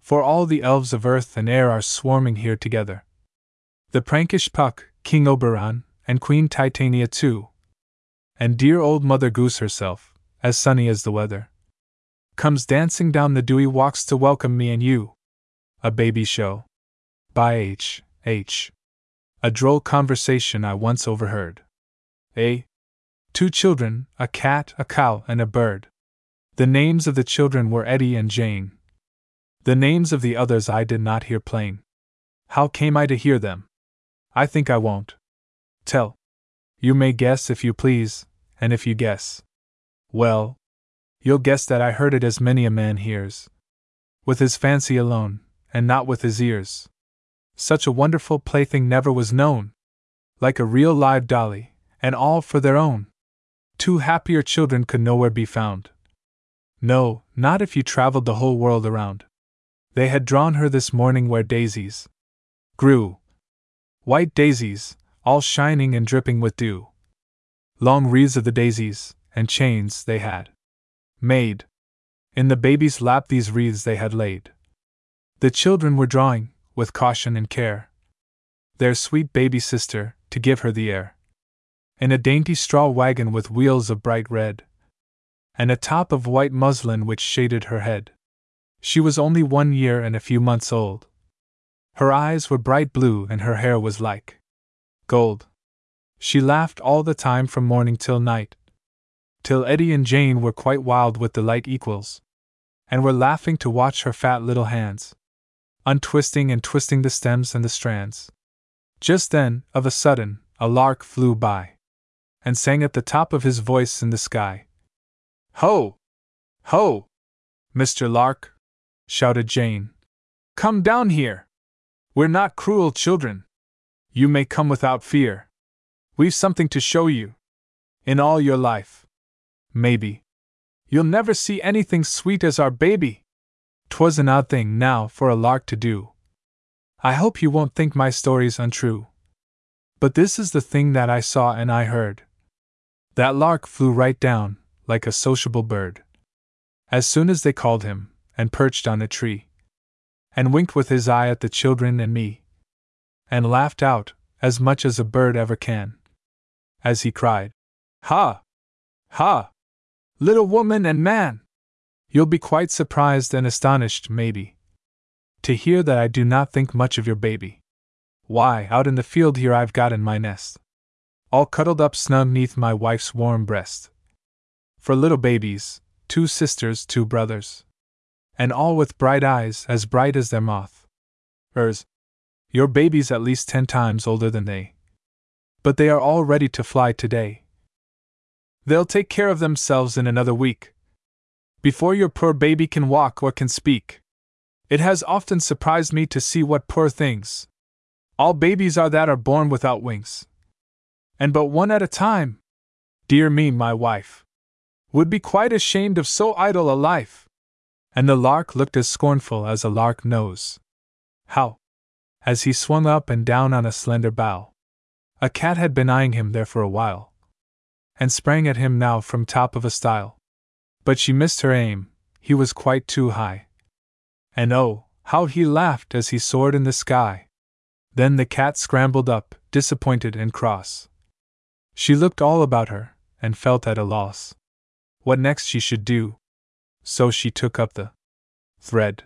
For all the elves of earth and air are swarming here together. The prankish Puck, King Oberon, and Queen Titania too. And dear old Mother Goose herself, as sunny as the weather, comes dancing down the dewy walks to welcome me and you. A Baby Show. By H. H. A droll conversation I once overheard. A. Two children, a cat, a cow, and a bird. The names of the children were Eddie and Jane. The names of the others I did not hear plain. How came I to hear them? I think I won't. Tell. You may guess if you please, and if you guess. Well, you'll guess that I heard it as many a man hears. With his fancy alone, and not with his ears. Such a wonderful plaything never was known. Like a real live dolly, and all for their own. Two happier children could nowhere be found. No, not if you traveled the whole world around. They had drawn her this morning where daisies grew, White daisies, all shining and dripping with dew. Long wreaths of the daisies, and chains they had made. In the baby's lap these wreaths they had laid. The children were drawing, with caution and care, their sweet baby sister, to give her the air. In a dainty straw wagon with wheels of bright red, and a top of white muslin which shaded her head. She was only one year and a few months old. Her eyes were bright blue and her hair was like gold. She laughed all the time from morning till night, till Eddie and Jane were quite wild with delight equals, and were laughing to watch her fat little hands, untwisting and twisting the stems and the strands. Just then, of a sudden, a lark flew by, and sang at the top of his voice in the sky. Ho! Ho! Mr. Lark! shouted Jane. Come down here! We're not cruel children. You may come without fear. We've something to show you. In all your life. Maybe. You'll never see anything sweet as our baby. 'Twas an odd thing now for a lark to do. I hope you won't think my story's untrue. But this is the thing that I saw and I heard. That lark flew right down, like a sociable bird. As soon as they called him, and perched on a tree and winked with his eye at the children and me, and laughed out, as much as a bird ever can, as he cried, Ha! Ha! Little woman and man! You'll be quite surprised and astonished, maybe, to hear that I do not think much of your baby. Why, out in the field here I've got in my nest, all cuddled up snug neath my wife's warm breast. For little babies, two sisters, two brothers, and all with bright eyes as bright as their moth. Ers, your baby's at least ten times older than they. But they are all ready to fly today. They'll take care of themselves in another week. Before your poor baby can walk or can speak. It has often surprised me to see what poor things. All babies are that are born without wings. And but one at a time. Dear me, my wife. Would be quite ashamed of so idle a life and the lark looked as scornful as a lark knows. How? As he swung up and down on a slender bough. A cat had been eyeing him there for a while, and sprang at him now from top of a stile. But she missed her aim, he was quite too high. And oh, how he laughed as he soared in the sky! Then the cat scrambled up, disappointed and cross. She looked all about her, and felt at a loss. What next she should do, so she took up the thread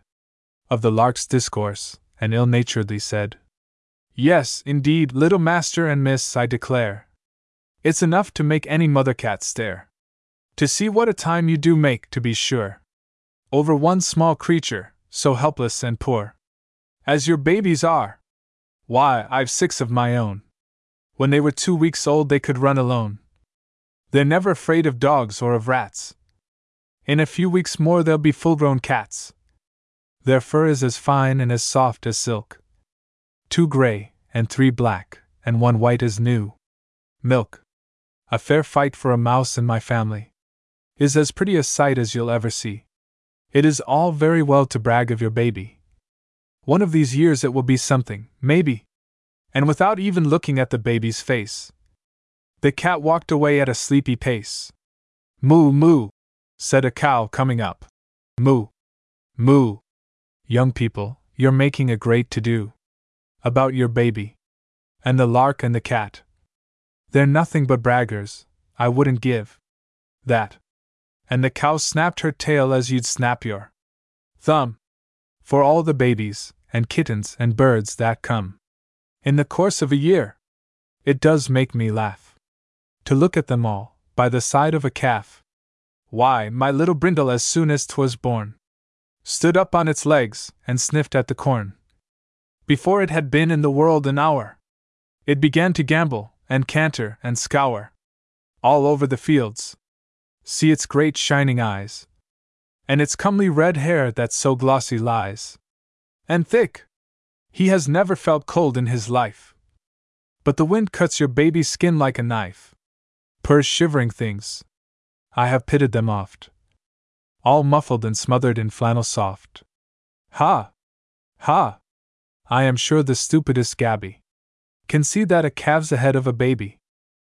of the lark's discourse, and ill naturedly said, Yes, indeed, little master and miss, I declare. It's enough to make any mother cat stare. To see what a time you do make, to be sure. Over one small creature, so helpless and poor. As your babies are. Why, I've six of my own. When they were two weeks old, they could run alone. They're never afraid of dogs or of rats. In a few weeks more, they'll be full grown cats. Their fur is as fine and as soft as silk. Two gray, and three black, and one white as new. Milk. A fair fight for a mouse in my family. Is as pretty a sight as you'll ever see. It is all very well to brag of your baby. One of these years it will be something, maybe. And without even looking at the baby's face. The cat walked away at a sleepy pace. Moo moo, said a cow coming up. Moo! Moo! Young people, you're making a great to do. About your baby. And the lark and the cat. They're nothing but braggers, I wouldn't give. That. And the cow snapped her tail as you'd snap your thumb. For all the babies, and kittens, and birds that come. In the course of a year. It does make me laugh. To look at them all, by the side of a calf, why, my little brindle, as soon as 'twas born, stood up on its legs and sniffed at the corn. Before it had been in the world an hour, it began to gambol and canter and scour all over the fields. See its great shining eyes, and its comely red hair that so glossy lies, and thick. He has never felt cold in his life. But the wind cuts your baby's skin like a knife. Poor shivering things, I have pitted them oft. All muffled and smothered in flannel soft. Ha! Ha! I am sure the stupidest Gabby can see that a calf's ahead of a baby.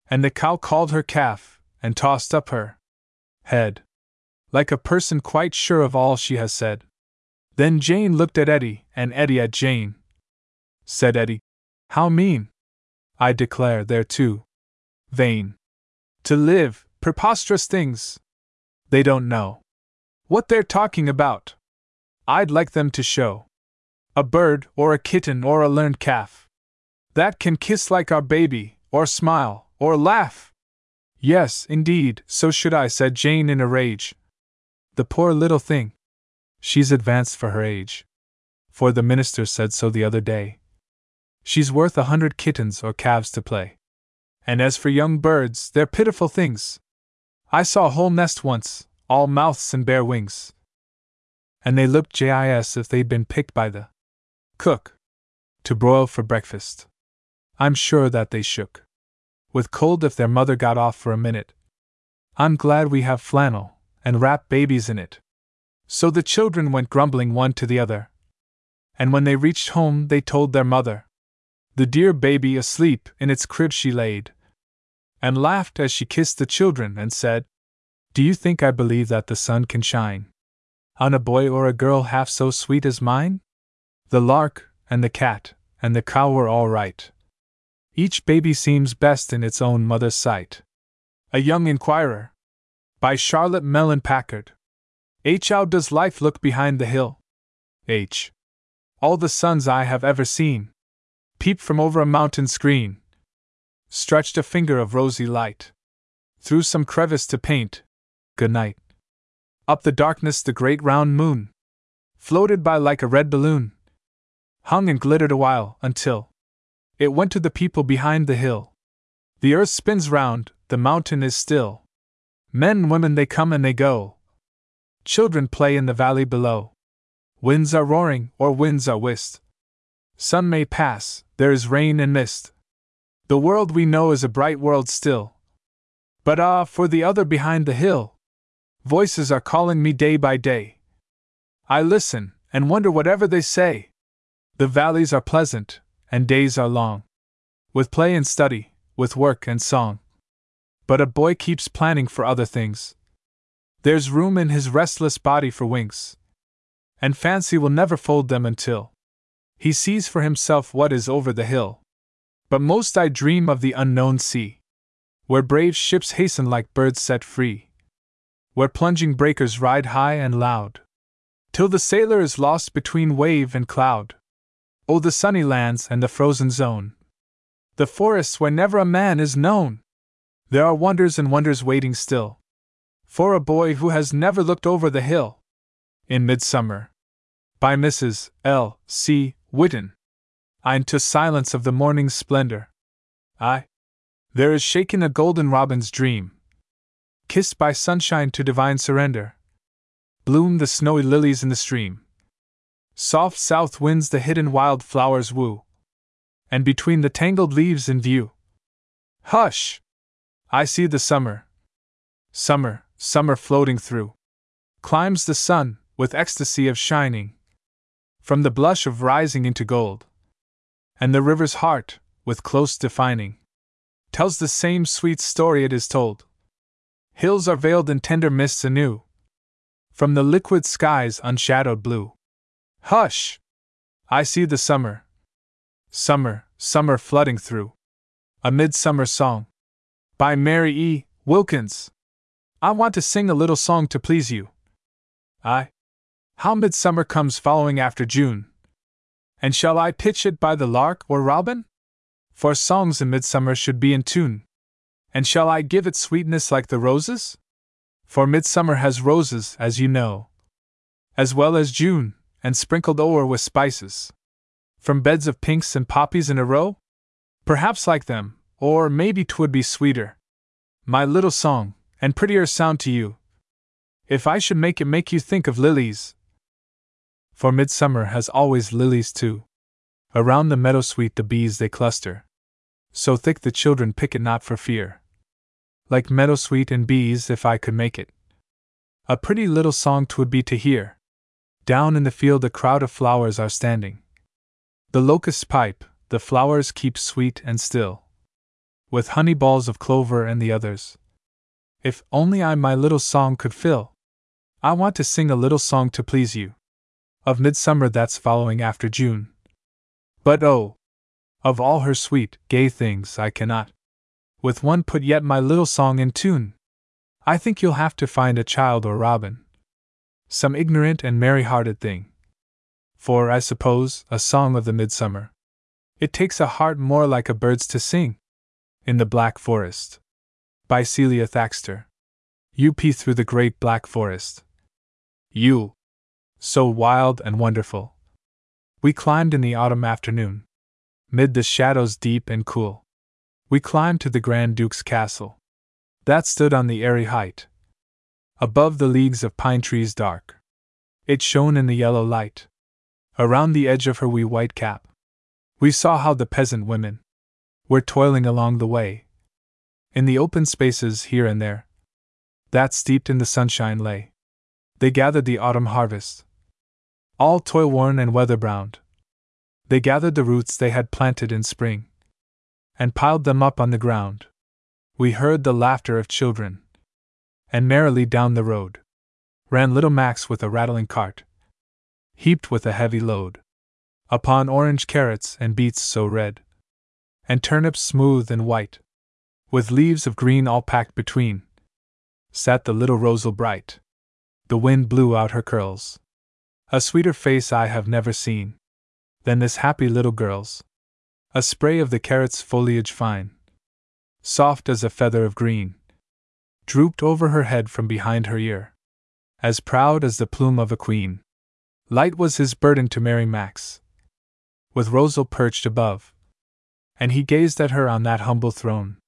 And the cow called her calf, and tossed up her head, like a person quite sure of all she has said. Then Jane looked at Eddie, and Eddie at Jane. Said Eddie, How mean! I declare they're too vain to live, Preposterous things! They don't know what they're talking about. I'd like them to show a bird, or a kitten, or a learned calf that can kiss like our baby, or smile, or laugh. Yes, indeed, so should I, said Jane in a rage. The poor little thing. She's advanced for her age. For the minister said so the other day. She's worth a hundred kittens or calves to play. And as for young birds, they're pitiful things. I saw a whole nest once, all mouths and bare wings. And they looked jis if they'd been picked by the cook to broil for breakfast. I'm sure that they shook with cold if their mother got off for a minute. I'm glad we have flannel and wrap babies in it. So the children went grumbling one to the other. And when they reached home, they told their mother. The dear baby asleep in its crib she laid, and laughed as she kissed the children and said, Do you think I believe that the sun can shine on a boy or a girl half so sweet as mine? The lark, and the cat, and the cow were all right. Each baby seems best in its own mother's sight. A Young Inquirer. By Charlotte Mellen Packard. H. How does life look behind the hill? H. All the suns I have ever seen peep from over a mountain screen. Stretched a finger of rosy light. Through some crevice to paint. Good night. Up the darkness the great round moon floated by like a red balloon. Hung and glittered a while, until it went to the people behind the hill. The earth spins round, the mountain is still. Men women they come and they go. Children play in the valley below. Winds are roaring, or winds are whist. Sun may pass, there is rain and mist. The world we know is a bright world still. But ah, for the other behind the hill! Voices are calling me day by day. I listen, and wonder whatever they say. The valleys are pleasant, and days are long. With play and study, with work and song. But a boy keeps planning for other things. There's room in his restless body for wings. And fancy will never fold them until he sees for himself what is over the hill. But most I dream of the unknown sea, where brave ships hasten like birds set free, where plunging breakers ride high and loud, till the sailor is lost between wave and cloud. Oh, the sunny lands and the frozen zone, the forests where never a man is known! There are wonders and wonders waiting still, for a boy who has never looked over the hill. In Midsummer, by Mrs. L. C. Whitten. I into silence of the morning's splendor. I. There is shaken a golden robin's dream. Kissed by sunshine to divine surrender. Bloom the snowy lilies in the stream. Soft south winds the hidden wild flowers woo. And between the tangled leaves in view. Hush! I see the summer. Summer, summer floating through. Climbs the sun, with ecstasy of shining from the blush of rising into gold. And the river's heart, with close defining, tells the same sweet story it is told. Hills are veiled in tender mists anew, from the liquid sky's unshadowed blue. Hush! I see the summer. Summer, summer flooding through. A Midsummer Song. By Mary E. Wilkins. I want to sing a little song to please you. I how midsummer comes following after June. And shall I pitch it by the lark or robin? For songs in midsummer should be in tune. And shall I give it sweetness like the roses? For midsummer has roses, as you know, as well as June, and sprinkled o'er with spices. From beds of pinks and poppies in a row? Perhaps like them, or maybe 'twould be sweeter. My little song, and prettier sound to you. If I should make it make you think of lilies, for midsummer has always lilies too. Around the meadow sweet the bees they cluster. So thick the children pick it not for fear. Like meadow sweet and bees, if I could make it. A pretty little song twould be to hear. Down in the field a crowd of flowers are standing. The locusts pipe, the flowers keep sweet and still. With honey balls of clover and the others. If only I my little song could fill. I want to sing a little song to please you of midsummer that's following after June. But oh! Of all her sweet, gay things I cannot, with one put yet my little song in tune. I think you'll have to find a child or robin. Some ignorant and merry hearted thing. For, I suppose, a song of the midsummer. It takes a heart more like a bird's to sing. In the Black Forest. By Celia Thaxter. You UP through the great black forest. You. So wild and wonderful. We climbed in the autumn afternoon. Mid the shadows deep and cool. We climbed to the Grand Duke's castle. That stood on the airy height. Above the leagues of pine trees dark. It shone in the yellow light. Around the edge of her wee white cap. We saw how the peasant women were toiling along the way. In the open spaces here and there, that steeped in the sunshine lay. They gathered the autumn harvest. All toil worn and weather browned. They gathered the roots they had planted in spring and piled them up on the ground. We heard the laughter of children. And merrily down the road ran little Max with a rattling cart, heaped with a heavy load upon orange carrots and beets so red, and turnips smooth and white, with leaves of green all packed between, sat the little Rosal bright. The wind blew out her curls. A sweeter face I have never seen than this happy little girl's. A spray of the carrot's foliage fine, soft as a feather of green, drooped over her head from behind her ear, as proud as the plume of a queen. Light was his burden to merry Max, with Rosal perched above. And he gazed at her on that humble throne,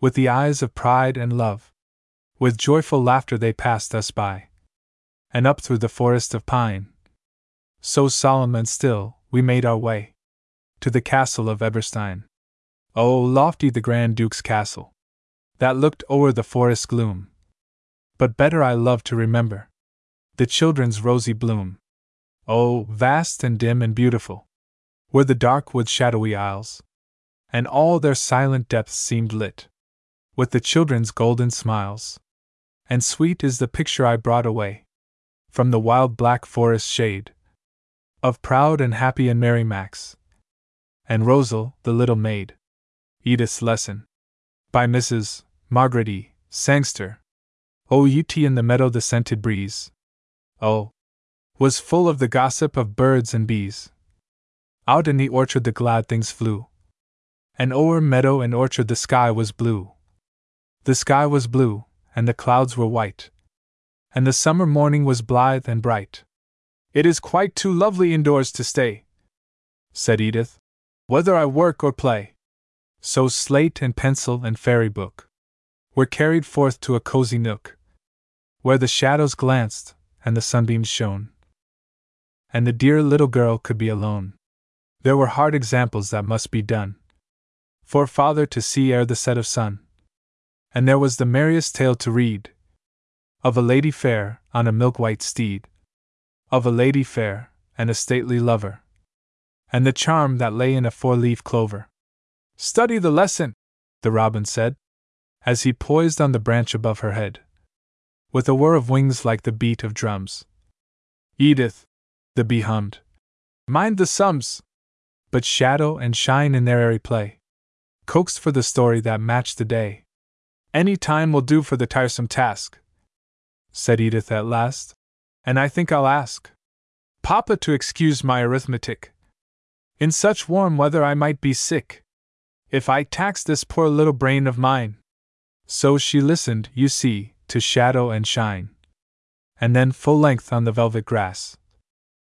with the eyes of pride and love. With joyful laughter they passed us by, and up through the forest of pine. So solemn and still, we made our way to the castle of Eberstein. Oh, lofty the Grand Duke's castle, that looked o'er the forest gloom. But better I love to remember the children's rosy bloom. Oh, vast and dim and beautiful, were the dark wood shadowy aisles, and all their silent depths seemed lit with the children's golden smiles. And sweet is the picture I brought away from the wild black forest shade of proud and happy and merry Max, and Rosal, the little maid. Edith's Lesson by Mrs. Margaret E. Sangster. O ut in the meadow the scented breeze. Oh, was full of the gossip of birds and bees. Out in the orchard the glad things flew. And o'er meadow and orchard the sky was blue. The sky was blue, and the clouds were white. And the summer morning was blithe and bright. It is quite too lovely indoors to stay, said Edith, whether I work or play. So slate and pencil and fairy book were carried forth to a cozy nook, where the shadows glanced and the sunbeams shone, and the dear little girl could be alone. There were hard examples that must be done. For father to see ere the set of sun. And there was the merriest tale to read of a lady fair on a milk white steed, of a lady fair and a stately lover, and the charm that lay in a four leaf clover. Study the lesson, the robin said, as he poised on the branch above her head, with a whir of wings like the beat of drums. Edith, the bee hummed, mind the sums, but shadow and shine in their airy play. Coaxed for the story that matched the day. Any time will do for the tiresome task, said Edith at last, and I think I'll ask Papa to excuse my arithmetic. In such warm weather I might be sick. If I tax this poor little brain of mine. So she listened, you see, to shadow and shine. And then full length on the velvet grass.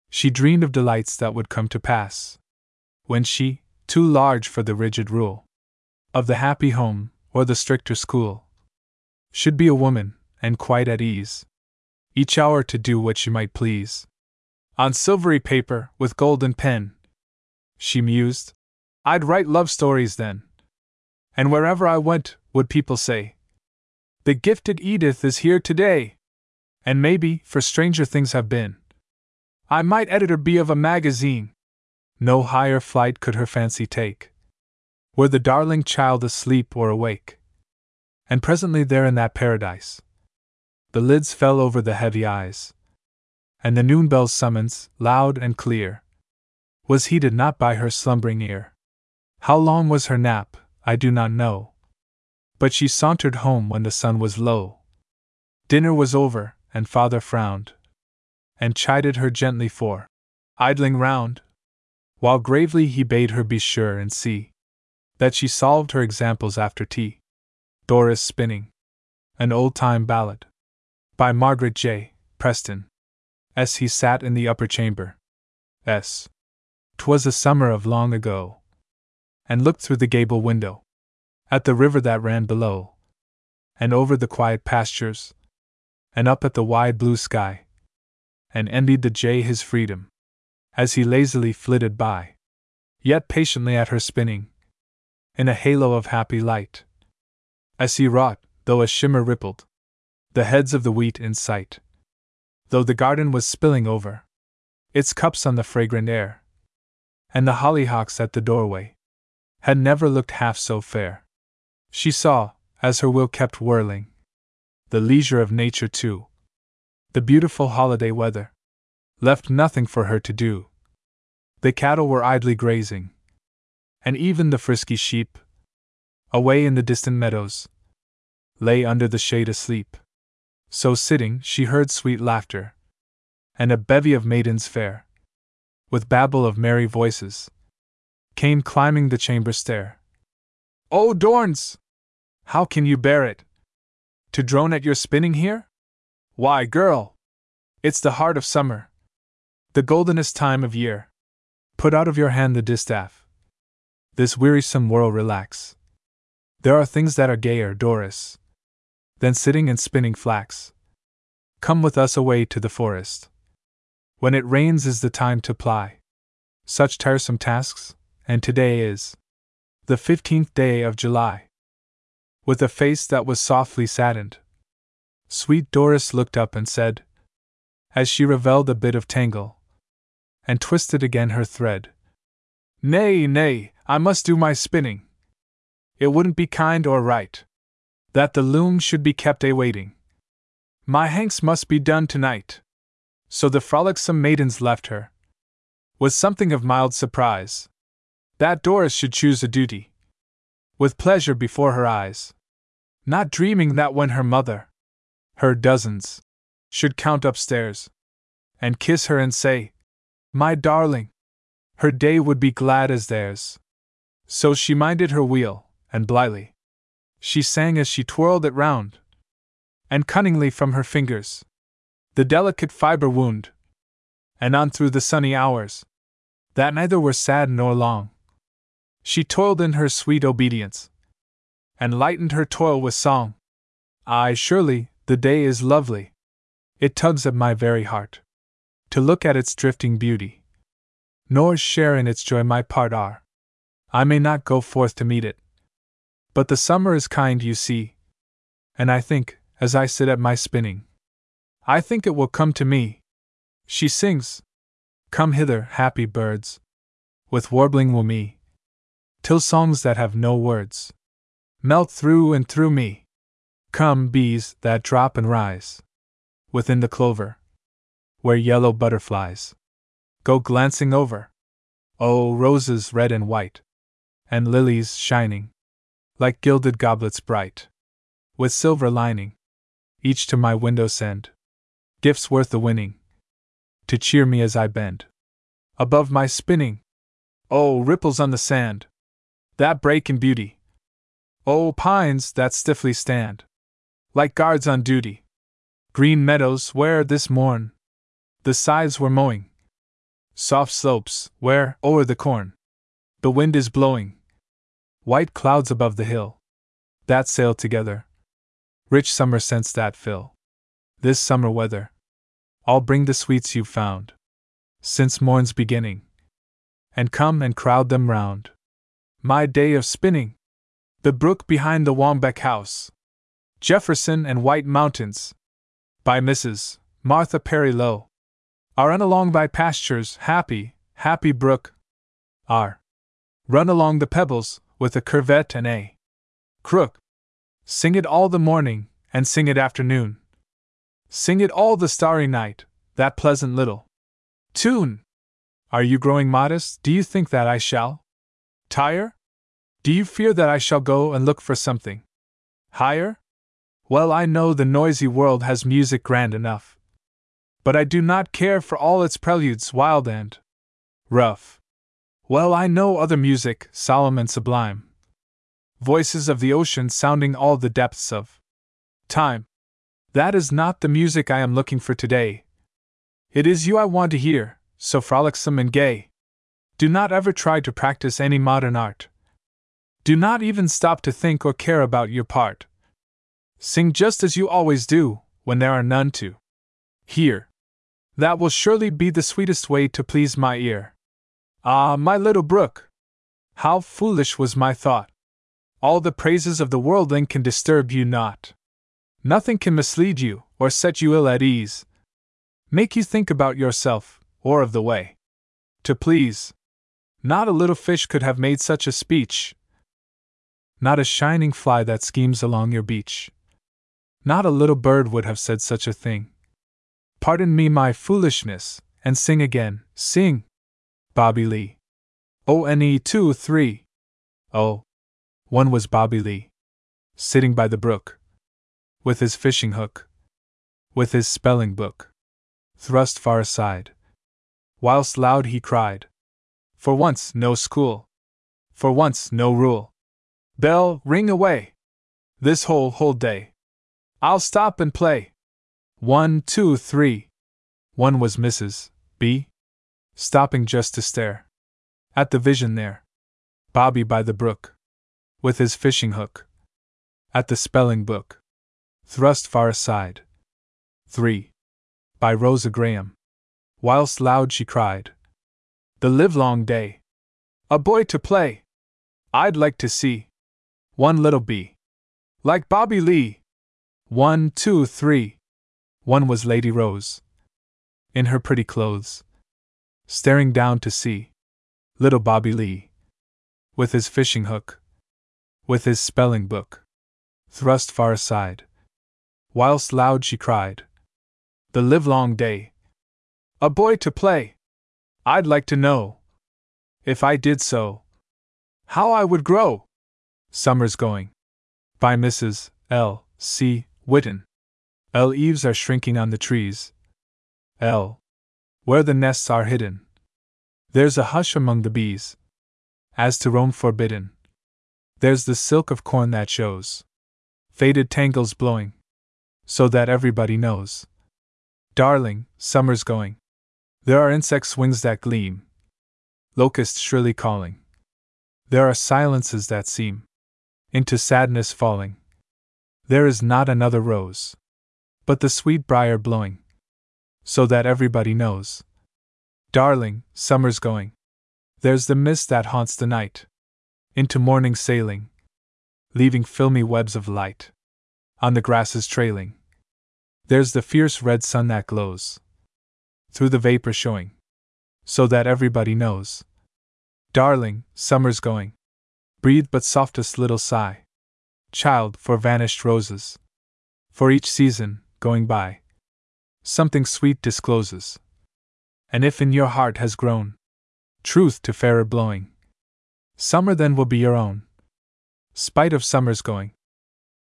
She dreamed of delights that would come to pass when she, too large for the rigid rule of the happy home or the stricter school, should be a woman and quite at ease, each hour to do what she might please. On silvery paper, with golden pen, she mused, I'd write love stories then. And wherever I went, would people say, The gifted Edith is here today! And maybe, for stranger things have been, I might editor be of a magazine, no higher flight could her fancy take. Were the darling child asleep or awake? And presently there in that paradise, the lids fell over the heavy eyes, and the noon bell's summons, loud and clear, was heeded not by her slumbering ear. How long was her nap, I do not know, but she sauntered home when the sun was low, Dinner was over, and father frowned, and chided her gently for idling round, while gravely he bade her be sure and see that she solved her examples after tea. Doris Spinning. An Old Time Ballad. By Margaret J. Preston. As he sat in the upper chamber. S. 'Twas a summer of long ago. And looked through the gable window. At the river that ran below. And over the quiet pastures. And up at the wide blue sky. And envied the jay his freedom as he lazily flitted by, yet patiently at her spinning, in a halo of happy light. As he wrought, though a shimmer rippled, the heads of the wheat in sight, though the garden was spilling over, its cups on the fragrant air, and the hollyhocks at the doorway had never looked half so fair. She saw, as her will kept whirling, the leisure of nature too, the beautiful holiday weather, left nothing for her to do. The cattle were idly grazing, and even the frisky sheep, away in the distant meadows, lay under the shade asleep. So sitting, she heard sweet laughter, and a bevy of maidens fair, with babble of merry voices, came climbing the chamber stair. Oh, Doris! How can you bear it? To drone at your spinning here? Why, girl! It's the heart of summer, the goldenest time of year. Put out of your hand the distaff. This wearisome whirl relax. There are things that are gayer, Doris, than sitting and spinning flax. Come with us away to the forest. When it rains is the time to ply such tiresome tasks, and today is the fifteenth day of July. With a face that was softly saddened, sweet Doris looked up and said, as she revelled a bit of tangle, and twisted again her thread. Nay, nay, I must do my spinning. It wouldn't be kind or right that the loom should be kept a waiting. My hanks must be done tonight. So the frolicsome maidens left her. With something of mild surprise. That Doris should choose a duty. With pleasure before her eyes. Not dreaming that when her mother, her dozens, should count upstairs, and kiss her and say, my darling! Her day would be glad as theirs. So she minded her wheel, and blithely she sang as she twirled it round, and cunningly from her fingers the delicate fibre wound, and on through the sunny hours, that neither were sad nor long. She toiled in her sweet obedience, and lightened her toil with song. Ay, surely, the day is lovely. It tugs at my very heart to look at its drifting beauty. Nor share in its joy my part are. I may not go forth to meet it. But the summer is kind, you see. And I think, as I sit at my spinning, I think it will come to me. She sings, Come hither, happy birds, with warbling will me, till songs that have no words melt through and through me. Come, bees that drop and rise within the clover, where yellow butterflies go glancing over. Oh, roses red and white, and lilies shining, like gilded goblets bright, with silver lining, each to my window send gifts worth the winning, to cheer me as I bend above my spinning. Oh, ripples on the sand, that break in beauty. Oh, pines that stiffly stand, like guards on duty. Green meadows where this morn the scythes were mowing. Soft slopes, where, o'er the corn, the wind is blowing. White clouds above the hill, that sail together. Rich summer scents that fill this summer weather. I'll bring the sweets you've found since morn's beginning, and come and crowd them round. My day of spinning, the brook behind the Waumbek house, Jefferson and White Mountains, by Mrs. Martha Perry Lowe. I run along by pastures, happy, happy brook. R. Run along the pebbles, with a curvet and a crook. Sing it all the morning, and sing it afternoon. Sing it all the starry night, that pleasant little tune. Are you growing modest? Do you think that I shall tire? Do you fear that I shall go and look for something higher? Well, I know the noisy world has music grand enough. But I do not care for all its preludes wild and rough. Well, I know other music, solemn and sublime. Voices of the ocean sounding all the depths of time. That is not the music I am looking for today. It is you I want to hear, so frolicsome and gay. Do not ever try to practice any modern art. Do not even stop to think or care about your part. Sing just as you always do, when there are none to hear. That will surely be the sweetest way to please my ear. Ah, my little brook! How foolish was my thought! All the praises of the worldling can disturb you not. Nothing can mislead you, or set you ill at ease. Make you think about yourself, or of the way. To please. Not a little fish could have made such a speech. Not a shining fly that schemes along your beach. Not a little bird would have said such a thing. Pardon me my foolishness, and sing again, sing. Bobby Lee. O N E 2 3. Oh. One was Bobby Lee. Sitting by the brook. With his fishing hook. With his spelling book. Thrust far aside. Whilst loud he cried. For once, no school. For once, no rule. Bell, ring away. This whole, whole day. I'll stop and play. One, two, three. One was Mrs. B. Stopping just to stare. At the vision there. Bobby by the brook. With his fishing hook. At the spelling book. Thrust far aside. 3. By Rosa Graham. Whilst loud she cried. The livelong day. A boy to play. I'd like to see. One little bee. Like Bobby Lee. One, two, three. One was Lady Rose. In her pretty clothes. Staring down to see. Little Bobby Lee. With his fishing hook. With his spelling book. Thrust far aside. Whilst loud she cried. The livelong day. A boy to play. I'd like to know. If I did so. How I would grow. Summer's going. By Mrs. L. C. Witten. L. Eaves are shrinking on the trees. L. Where the nests are hidden. There's a hush among the bees. As to roam forbidden. There's the silk of corn that shows. Faded tangles blowing. So that everybody knows. Darling, summer's going. There are insects' wings that gleam. Locusts shrilly calling. There are silences that seem into sadness falling. There is not another rose. But the sweet briar blowing. So that everybody knows. Darling, summer's going. There's the mist that haunts the night. Into morning sailing. Leaving filmy webs of light. On the grasses trailing. There's the fierce red sun that glows. Through the vapor showing. So that everybody knows. Darling, summer's going. Breathe but softest little sigh child for vanished roses. For each season, going by, something sweet discloses. And if in your heart has grown truth to fairer blowing, summer then will be your own. Spite of summer's going,